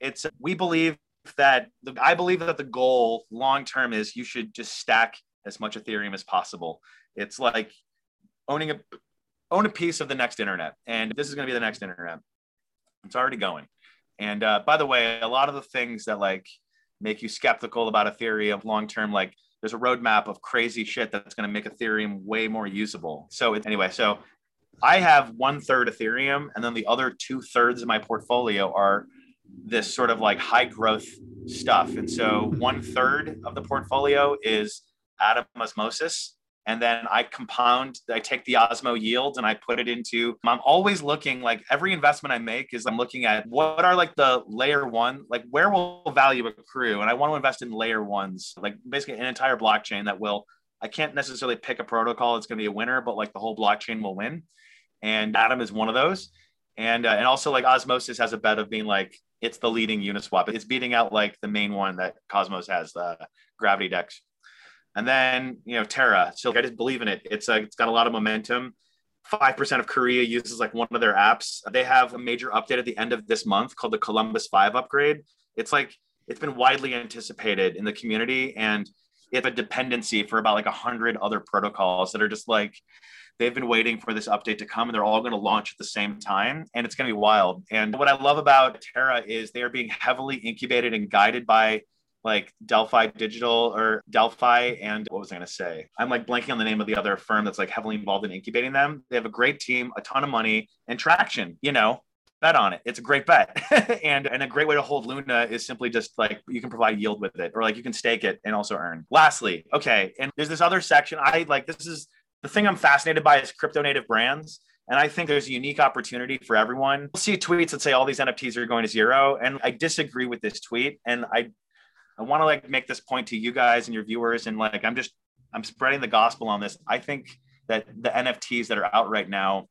it's we believe that the, I believe that the goal long term is you should just stack as much Ethereum as possible. It's like owning a own a piece of the next internet, and this is going to be the next internet. It's already going. And uh, by the way, a lot of the things that like make you skeptical about Ethereum of long term, like there's a roadmap of crazy shit that's going to make Ethereum way more usable. So anyway, so I have one third Ethereum, and then the other two thirds of my portfolio are this sort of like high growth stuff. And so one third of the portfolio is Atom Osmosis, and then I compound, I take the Osmo yield and I put it into, I'm always looking like every investment I make is I'm looking at what are like the layer one, like where will value accrue? And I want to invest in layer ones, like basically an entire blockchain that will, I can't necessarily pick a protocol that's going to be a winner, but like the whole blockchain will win. And Atom is one of those. And, uh, and also like Osmosis has a bet of being like, it's the leading Uniswap. It's beating out like the main one that Cosmos has, the Gravity Dex and then you know Terra. So I just believe in it. It's a, it's got a lot of momentum. Five percent of Korea uses like one of their apps. They have a major update at the end of this month called the Columbus Five upgrade. It's like it's been widely anticipated in the community, and it's a dependency for about like a hundred other protocols that are just like they've been waiting for this update to come and they're all going to launch at the same time and it's going to be wild and what i love about terra is they are being heavily incubated and guided by like Delphi Digital or Delphi and what was I going to say? I'm like blanking on the name of the other firm that's like heavily involved in incubating them. They have a great team, a ton of money, and traction. You know, bet on it. It's a great bet. and and a great way to hold Luna is simply just like you can provide yield with it, or like you can stake it and also earn. Lastly, okay, and there's this other section. I like this is the thing I'm fascinated by is crypto native brands. And I think there's a unique opportunity for everyone. We'll see tweets that say all these NFTs are going to zero. And I disagree with this tweet. And I I want to like make this point to you guys and your viewers, and like I'm just I'm spreading the gospel on this. I think that the NFTs that are out right now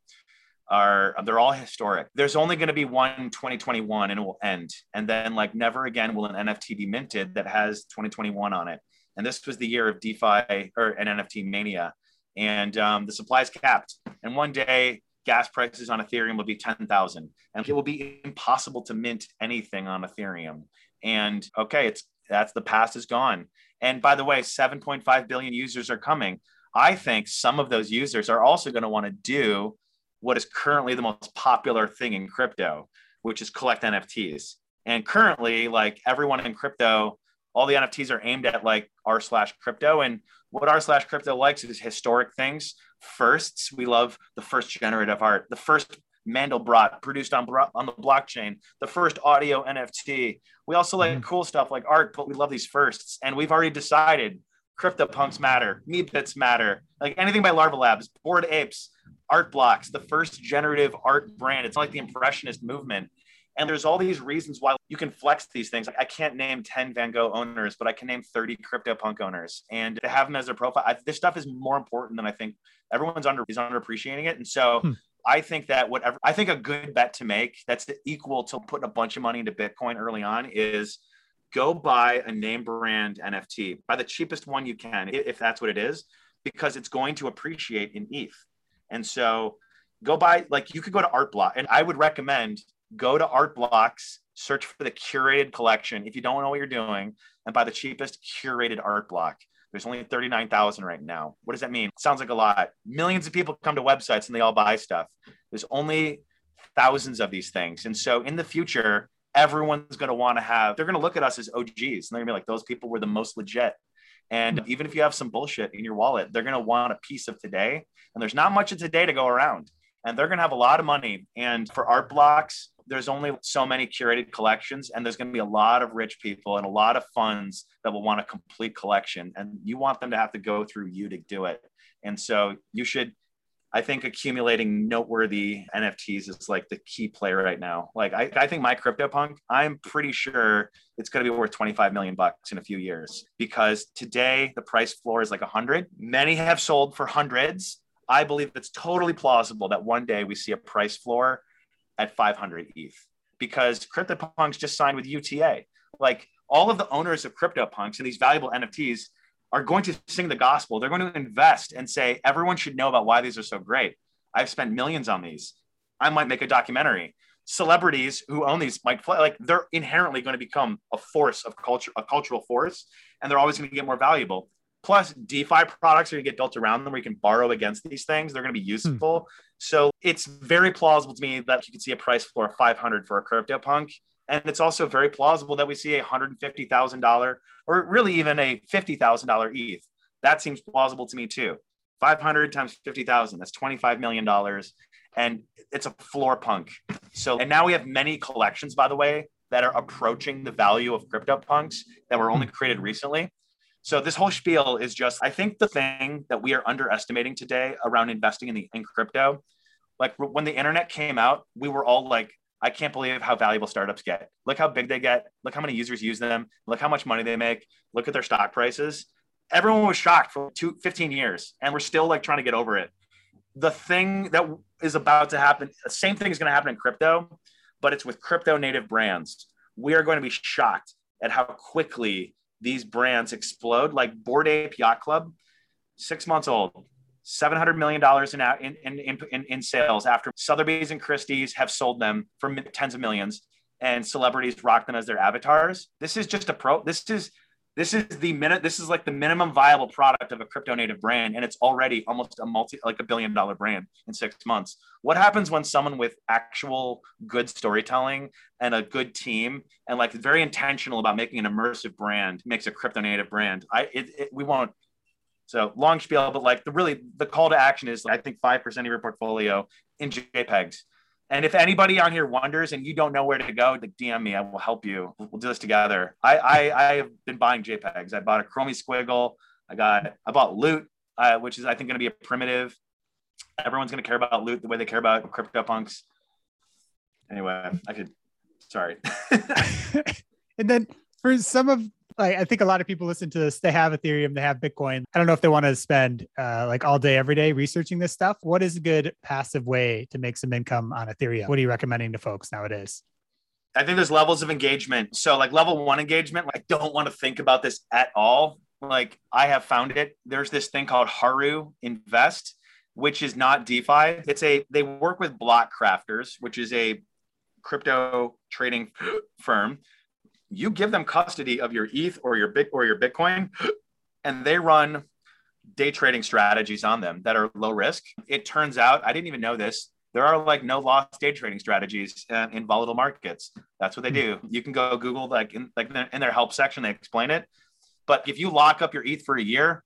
are they're all historic. There's only going to be one 2021 and it will end. And then like never again will an NFT be minted that has 2021 on it. And this was the year of DeFi or an NFT mania. And um, the supply is capped. And one day gas prices on Ethereum will be 10,000 and it will be impossible to mint anything on Ethereum. And okay, it's that's the past is gone. And by the way, 7.5 billion users are coming. I think some of those users are also going to want to do what is currently the most popular thing in crypto, which is collect NFTs. And currently, like everyone in crypto, all the NFTs are aimed at like r slash crypto. And what r slash crypto likes is historic things. Firsts, we love the first generative art, the first Mandelbrot produced on, on the blockchain, the first audio NFT. We also like mm-hmm. cool stuff like art, but we love these firsts. And we've already decided CryptoPunks matter, Meebits matter, like anything by Larva Labs, Bored Apes, Art Blocks, the first generative art brand. It's like the Impressionist movement. And there's all these reasons why you can flex these things. I can't name 10 Van Gogh owners, but I can name 30 CryptoPunk owners. And to have them as their profile, I, this stuff is more important than I think everyone's under is underappreciating it. And so hmm. I think that whatever I think a good bet to make that's equal to putting a bunch of money into Bitcoin early on is go buy a name brand NFT, buy the cheapest one you can, if that's what it is, because it's going to appreciate in ETH. And so go buy, like you could go to Art Block, and I would recommend go to Art Blocks, search for the curated collection if you don't know what you're doing, and buy the cheapest curated art block. There's only 39,000 right now. What does that mean? Sounds like a lot. Millions of people come to websites and they all buy stuff. There's only thousands of these things. And so in the future, everyone's going to want to have, they're going to look at us as OGs and they're going to be like, those people were the most legit. And even if you have some bullshit in your wallet, they're going to want a piece of today. And there's not much of today to go around. And they're going to have a lot of money. And for art blocks, there's only so many curated collections and there's going to be a lot of rich people and a lot of funds that will want a complete collection and you want them to have to go through you to do it. And so you should i think accumulating noteworthy nfts is like the key play right now. Like i, I think my CryptoPunk i'm pretty sure it's going to be worth 25 million bucks in a few years because today the price floor is like 100 many have sold for hundreds. I believe it's totally plausible that one day we see a price floor at 500 ETH because CryptoPunks just signed with UTA. Like all of the owners of CryptoPunks and these valuable NFTs are going to sing the gospel. They're going to invest and say, everyone should know about why these are so great. I've spent millions on these. I might make a documentary. Celebrities who own these might fly, like they're inherently going to become a force of culture, a cultural force, and they're always going to get more valuable. Plus, DeFi products are going to get built around them where you can borrow against these things. They're going to be hmm. useful. Hmm. So it's very plausible to me that you can see a price floor of 500 for a CryptoPunk. And it's also very plausible that we see a $150,000 or really even a $50,000 ETH. That seems plausible to me too. 500 times 50,000, that's $25 million. And it's a floor punk. So, and now we have many collections, by the way, that are approaching the value of CryptoPunks that were only created recently. So this whole spiel is just, I think the thing that we are underestimating today around investing in the in crypto, like when the internet came out, we were all like, I can't believe how valuable startups get. Look how big they get. Look how many users use them. Look how much money they make. Look at their stock prices. Everyone was shocked for two, 15 years, and we're still like trying to get over it. The thing that is about to happen, the same thing is going to happen in crypto, but it's with crypto native brands. We are going to be shocked at how quickly these brands explode. Like Bored Ape Yacht Club, six months old, seven hundred million dollars in, in in in sales after Sotheby's and Christie's have sold them for tens of millions, and celebrities rock them as their avatars. This is just a pro. This is this is the minute this is like the minimum viable product of a crypto native brand and it's already almost a multi like a billion dollar brand in six months. What happens when someone with actual good storytelling and a good team and like very intentional about making an immersive brand makes a crypto native brand? I it, it, we won't. So long spiel but like the really the call to action is i think 5% of your portfolio in jpegs and if anybody on here wonders and you don't know where to go, like DM me. I will help you. We'll do this together. I I, I have been buying JPEGs. I bought a Chromie Squiggle. I got I bought Loot, uh, which is I think going to be a primitive. Everyone's going to care about Loot the way they care about CryptoPunks. Anyway, I could. Sorry. and then for some of I, I think a lot of people listen to this. They have Ethereum, they have Bitcoin. I don't know if they want to spend uh, like all day, every day researching this stuff. What is a good passive way to make some income on Ethereum? What are you recommending to folks nowadays? I think there's levels of engagement. So, like level one engagement, like, don't want to think about this at all. Like, I have found it. There's this thing called Haru Invest, which is not DeFi. It's a, they work with Block Crafters, which is a crypto trading firm you give them custody of your ETH or your Bit or your Bitcoin, and they run day trading strategies on them that are low risk. It turns out I didn't even know this. There are like no loss day trading strategies uh, in volatile markets. That's what they do. You can go Google like in like in their help section they explain it. But if you lock up your ETH for a year,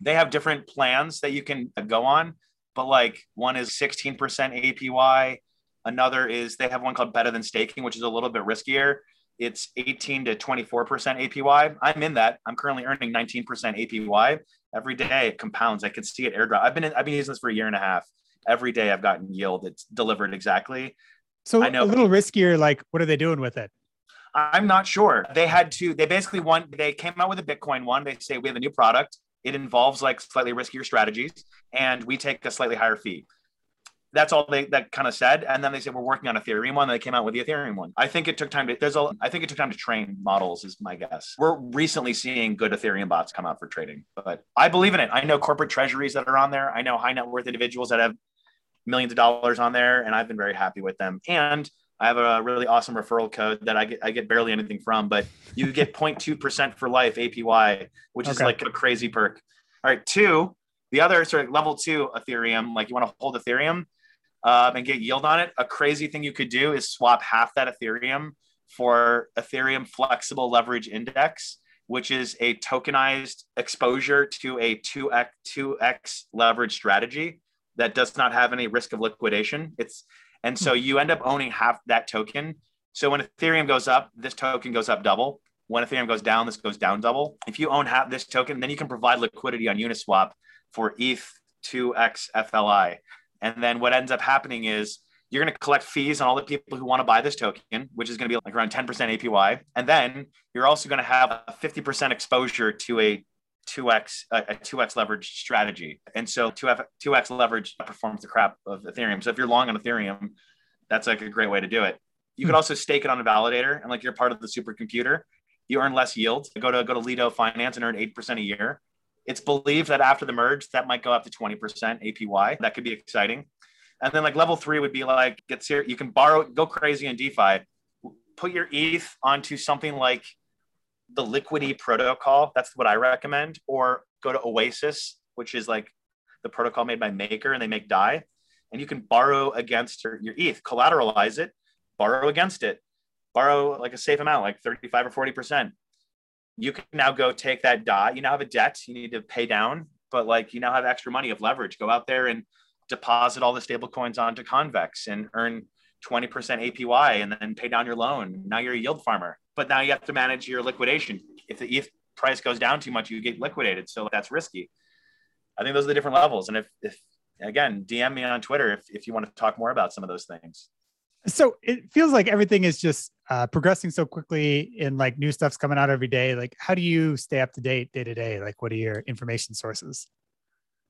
they have different plans that you can go on. But like one is 16% APY. Another is they have one called better than staking, which is a little bit riskier it's 18 to 24% APY. I'm in that. I'm currently earning 19% APY every day. It compounds. I can see it airdrop. I've been in, I've been using this for a year and a half. Every day I've gotten yield. It's delivered exactly. So I know a little riskier. Like, what are they doing with it? I'm not sure. They had to. They basically want. They came out with a Bitcoin one. They say we have a new product. It involves like slightly riskier strategies, and we take a slightly higher fee that's all they that kind of said. And then they said we're working on Ethereum one. They came out with the Ethereum one. I think it took time to. There's a. I think it took time to train models. Is my guess. We're recently seeing good Ethereum bots come out for trading, but I believe in it. I know corporate treasuries that are on there. I know high net worth individuals that have millions of dollars on there, and I've been very happy with them. And I have a really awesome referral code that I get I get barely anything from, but you get 0.2% for life APY, which okay. is like a crazy perk. All right, two, the other sort of level two Ethereum, like you want to hold Ethereum, um, and get yield on it. A crazy thing you could do is swap half that Ethereum for Ethereum Flexible Leverage Index, which is a tokenized exposure to a 2x, 2x leverage strategy that does not have any risk of liquidation. It's and so you end up owning half that token. So when Ethereum goes up, this token goes up double. When Ethereum goes down, this goes down double. If you own half this token, then you can provide liquidity on Uniswap for ETH 2x FLI. And then what ends up happening is you're going to collect fees on all the people who want to buy this token, which is going to be like around 10% APY. And then you're also going to have a 50% exposure to a 2x a 2x leverage strategy. And so 2x 2x leverage performs the crap of Ethereum. So if you're long on Ethereum, that's like a great way to do it. You could hmm. also stake it on a validator and like you're part of the supercomputer, you earn less yield. Go to go to Lido Finance and earn 8% a year. It's believed that after the merge, that might go up to 20% APY. That could be exciting. And then like level three would be like get serious. You can borrow, go crazy in DeFi, put your ETH onto something like the Liquity protocol. That's what I recommend. Or go to Oasis, which is like the protocol made by Maker, and they make DAI. And you can borrow against your, your ETH, collateralize it, borrow against it, borrow like a safe amount, like 35 or 40 percent you can now go take that dot. You now have a debt you need to pay down, but like you now have extra money of leverage. Go out there and deposit all the stable coins onto Convex and earn 20% APY and then pay down your loan. Now you're a yield farmer, but now you have to manage your liquidation. If the ETH price goes down too much, you get liquidated. So that's risky. I think those are the different levels. And if, if again, DM me on Twitter if, if you want to talk more about some of those things. So it feels like everything is just uh, progressing so quickly and like new stuff's coming out every day. Like, how do you stay up to date day to day? Like, what are your information sources?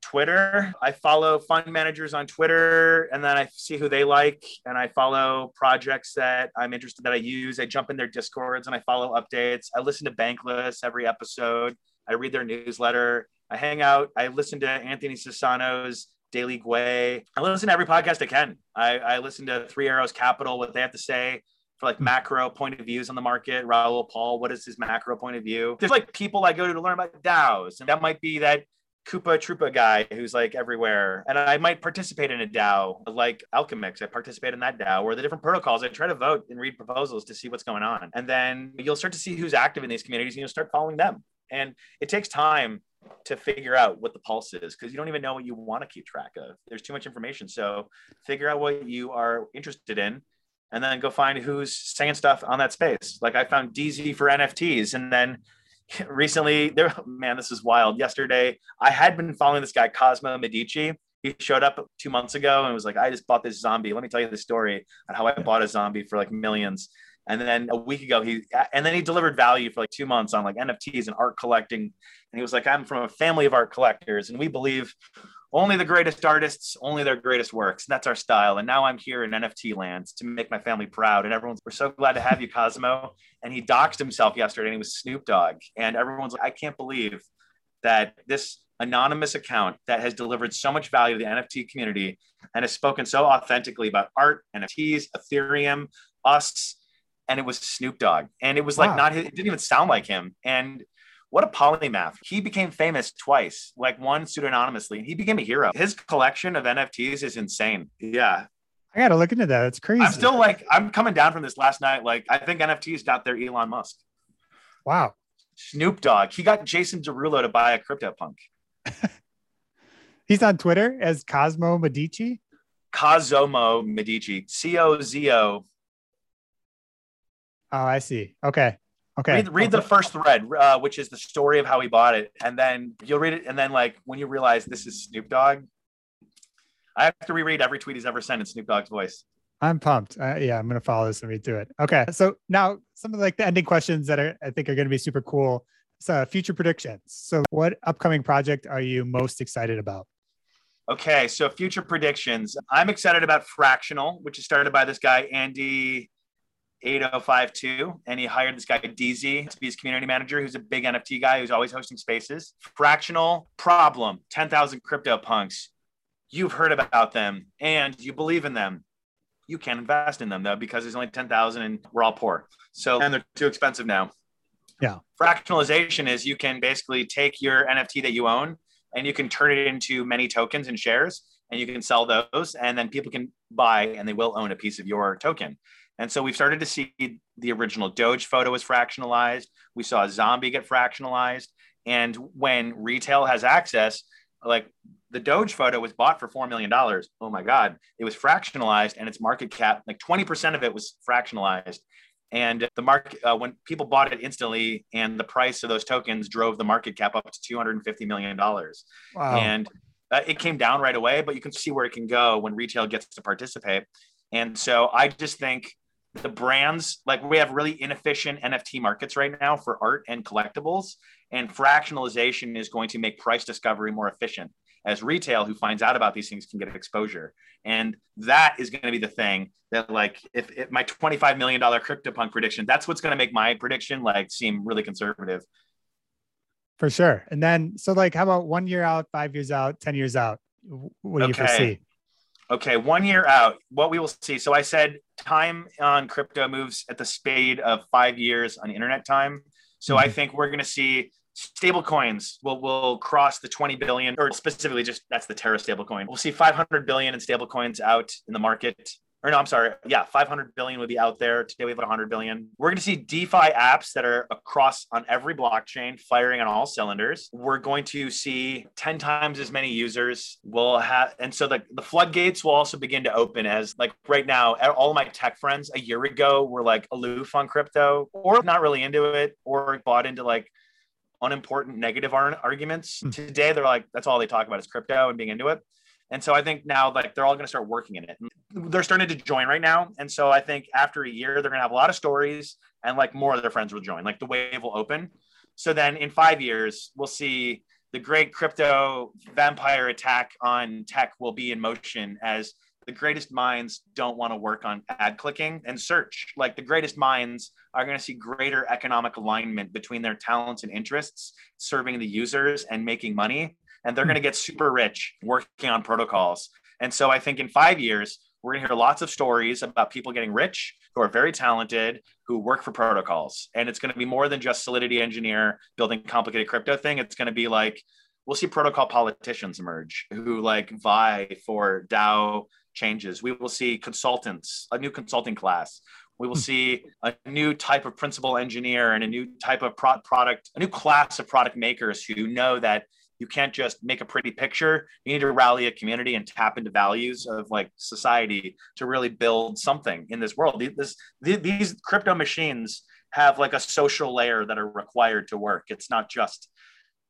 Twitter. I follow fund managers on Twitter and then I see who they like and I follow projects that I'm interested that I use. I jump in their discords and I follow updates. I listen to Bankless every episode. I read their newsletter. I hang out. I listen to Anthony Sassano's Daily Gwei. I listen to every podcast I can. I, I listen to Three Arrows Capital, what they have to say for like macro point of views on the market. Raoul Paul, what is his macro point of view? There's like people I go to to learn about DAOs, and that might be that Koopa Troopa guy who's like everywhere. And I might participate in a DAO like Alchemix. I participate in that DAO or the different protocols. I try to vote and read proposals to see what's going on. And then you'll start to see who's active in these communities and you'll start following them. And it takes time to figure out what the pulse is because you don't even know what you want to keep track of. There's too much information. So figure out what you are interested in and then go find who's saying stuff on that space. Like I found DZ for NFTs and then recently there man this is wild. Yesterday I had been following this guy Cosmo Medici. He showed up 2 months ago and was like I just bought this zombie. Let me tell you the story on how I bought a zombie for like millions And then a week ago, he and then he delivered value for like two months on like NFTs and art collecting. And he was like, "I'm from a family of art collectors, and we believe only the greatest artists, only their greatest works. And that's our style. And now I'm here in NFT lands to make my family proud. And everyone's, we're so glad to have you, Cosmo. And he doxed himself yesterday and he was Snoop Dogg. And everyone's like, I can't believe that this anonymous account that has delivered so much value to the NFT community and has spoken so authentically about art, NFTs, Ethereum, us, and it was Snoop Dogg. And it was like wow. not, it didn't even sound like him. And what a polymath. He became famous twice, like one pseudonymously, and he became a hero. His collection of NFTs is insane. Yeah. I got to look into that. It's crazy. I'm still like, I'm coming down from this last night. Like, I think NFTs got their Elon Musk. Wow. Snoop Dogg. He got Jason Derulo to buy a CryptoPunk. He's on Twitter as Cosmo Medici. Cosmo Medici. C O Z O. Oh, I see. Okay. Okay. Read, read okay. the first thread, uh, which is the story of how he bought it, and then you'll read it. And then, like, when you realize this is Snoop Dogg, I have to reread every tweet he's ever sent in Snoop Dogg's voice. I'm pumped. Uh, yeah, I'm gonna follow this and read through it. Okay, so now some of like the ending questions that are I think are gonna be super cool. So future predictions. So what upcoming project are you most excited about? Okay, so future predictions. I'm excited about Fractional, which is started by this guy Andy 8052 and he hired this guy DZ to be his community manager who's a big NFT guy who's always hosting spaces. Fractional problem 10,000 crypto punks. You've heard about them and you believe in them. You can't invest in them though because there's only 10,000 and we're all poor. So and they're too expensive now. Yeah. Fractionalization is you can basically take your NFT that you own and you can turn it into many tokens and shares and you can sell those and then people can buy and they will own a piece of your token. And so we've started to see the original Doge photo was fractionalized. We saw a zombie get fractionalized. And when retail has access, like the Doge photo was bought for $4 million. Oh my God. It was fractionalized and its market cap, like 20% of it was fractionalized. And the market, uh, when people bought it instantly, and the price of those tokens drove the market cap up to $250 million. Wow. And uh, it came down right away, but you can see where it can go when retail gets to participate. And so I just think the brands like we have really inefficient nft markets right now for art and collectibles and fractionalization is going to make price discovery more efficient as retail who finds out about these things can get exposure. And that is going to be the thing that like if, if my 25 million dollar CryptoPunk prediction that's what's going to make my prediction like seem really conservative. For sure. And then so like how about one year out five years out ten years out? What do okay. you foresee? Okay, one year out, what we will see. So I said time on crypto moves at the speed of five years on internet time. So mm-hmm. I think we're going to see stable coins will will cross the 20 billion or specifically just that's the terra stable coin we'll see 500 billion in stable coins out in the market or no, I'm sorry. Yeah, 500 billion would be out there. Today we have 100 billion. We're going to see DeFi apps that are across on every blockchain firing on all cylinders. We're going to see 10 times as many users. We'll have, and so the, the floodgates will also begin to open as like right now, all of my tech friends a year ago were like aloof on crypto or not really into it or bought into like unimportant negative arguments. Mm. Today, they're like, that's all they talk about is crypto and being into it. And so I think now like they're all going to start working in it. They're starting to join right now. And so I think after a year, they're going to have a lot of stories and like more of their friends will join. Like the wave will open. So then in five years, we'll see the great crypto vampire attack on tech will be in motion as the greatest minds don't want to work on ad clicking and search. Like the greatest minds are going to see greater economic alignment between their talents and interests, serving the users and making money and they're going to get super rich working on protocols. And so I think in five years, we're going to hear lots of stories about people getting rich who are very talented, who work for protocols. And it's going to be more than just Solidity engineer building complicated crypto thing. It's going to be like, we'll see protocol politicians emerge who like vie for DAO changes. We will see consultants, a new consulting class. We will hmm. see a new type of principal engineer and a new type of pro- product, a new class of product makers who know that you can't just make a pretty picture. You need to rally a community and tap into values of like society to really build something in this world. This, these crypto machines have like a social layer that are required to work. It's not just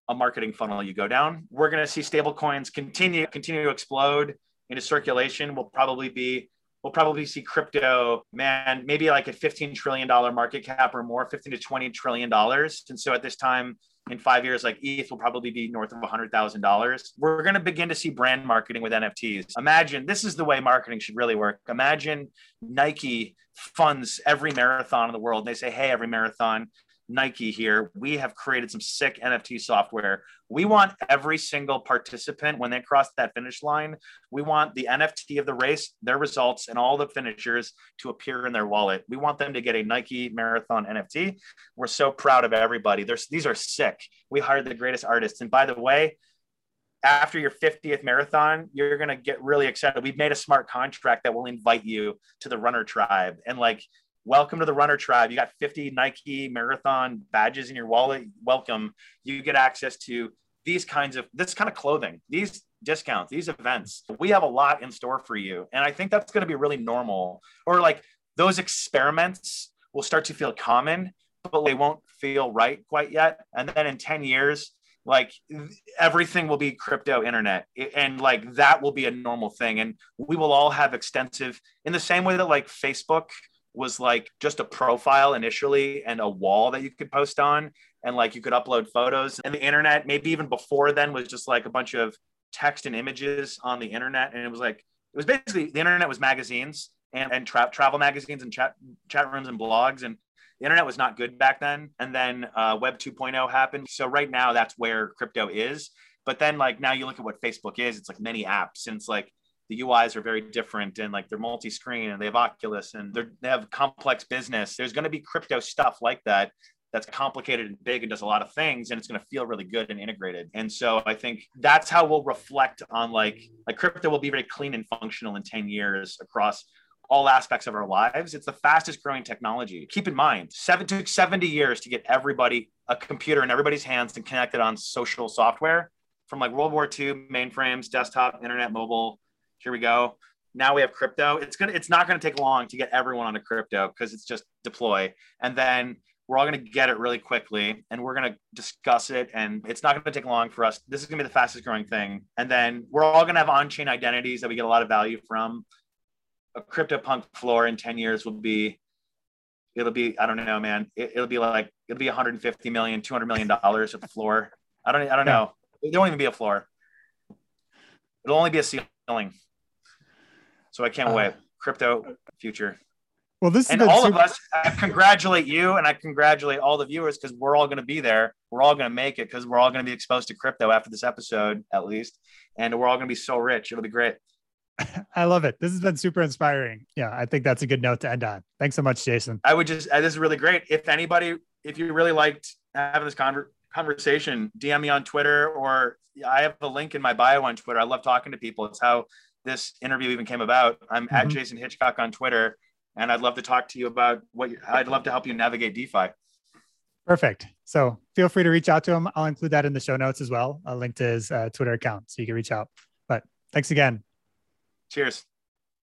a marketing funnel you go down. We're going to see stable coins continue continue to explode into circulation. Will probably be we'll probably see crypto, man, maybe like a $15 trillion market cap or more, 15 to 20 trillion dollars. And so at this time, in five years, like ETH will probably be north of $100,000. We're going to begin to see brand marketing with NFTs. Imagine this is the way marketing should really work. Imagine Nike funds every marathon in the world. And they say, hey, every marathon, Nike here, we have created some sick NFT software. We want every single participant when they cross that finish line, we want the NFT of the race, their results, and all the finishers to appear in their wallet. We want them to get a Nike marathon NFT. We're so proud of everybody. There's, these are sick. We hired the greatest artists. And by the way, after your 50th marathon, you're going to get really excited. We've made a smart contract that will invite you to the runner tribe. And like, welcome to the runner tribe. You got 50 Nike marathon badges in your wallet. Welcome. You get access to these kinds of this kind of clothing, these discounts, these events. We have a lot in store for you. And I think that's going to be really normal. Or like those experiments will start to feel common, but they won't feel right quite yet. And then in 10 years, like everything will be crypto internet and like that will be a normal thing and we will all have extensive in the same way that like facebook was like just a profile initially and a wall that you could post on and like you could upload photos and the internet maybe even before then was just like a bunch of text and images on the internet and it was like it was basically the internet was magazines and, and tra- travel magazines and chat chat rooms and blogs and the internet was not good back then and then uh, web 2.0 happened. So right now that's where crypto is. But then like now you look at what facebook is it's like many apps and it's like the UIs are very different and like they're multi-screen and they have Oculus and they have complex business. There's going to be crypto stuff like that that's complicated and big and does a lot of things and it's going to feel really good and integrated. And so I think that's how we'll reflect on like like crypto will be very clean and functional in 10 years across all aspects of our lives. It's the fastest growing technology. Keep in mind, seven took 70 years to get everybody a computer in everybody's hands and connected on social software from like World War II mainframes, desktop, internet, mobile, here we go. Now we have crypto. It's gonna it's not gonna take long to get everyone onto crypto because it's just deploy. And then we're all going to get it really quickly and we're going to discuss it and it's not going to take long for us. This is going to be the fastest growing thing. And then we're all going to have on-chain identities that we get a lot of value from. A CryptoPunk floor in 10 years will be it'll be i don't know man. It, will be like it'll be 150 million 200 million dollars at the floor. I don't i don't know. There won't even be a floor. It'll only be a ceiling so I can't uh, wait. Crypto future. Well, this and all super- of us. I congratulate you, and I congratulate all the viewers because we're all going to be there. We're all going to make it because we're all going to be exposed to crypto after this episode, at least, and we're all going to be so rich. It'll be great. I love it. This has been super inspiring. Yeah, I think that's a good note to end on. Thanks so much, Jason. I would just, uh, this is really great. If anybody, if you really liked having this conver- conversation, DM me on Twitter or I have a link in my bio on Twitter. I love talking to people. It's how this interview even came about. I'm mm-hmm. at Jason Hitchcock on Twitter, and I'd love to talk to you about what you, I'd love to help you navigate DeFi. Perfect. So feel free to reach out to him. I'll include that in the show notes as well. I'll link to his uh, Twitter account so you can reach out. But thanks again. Cheers.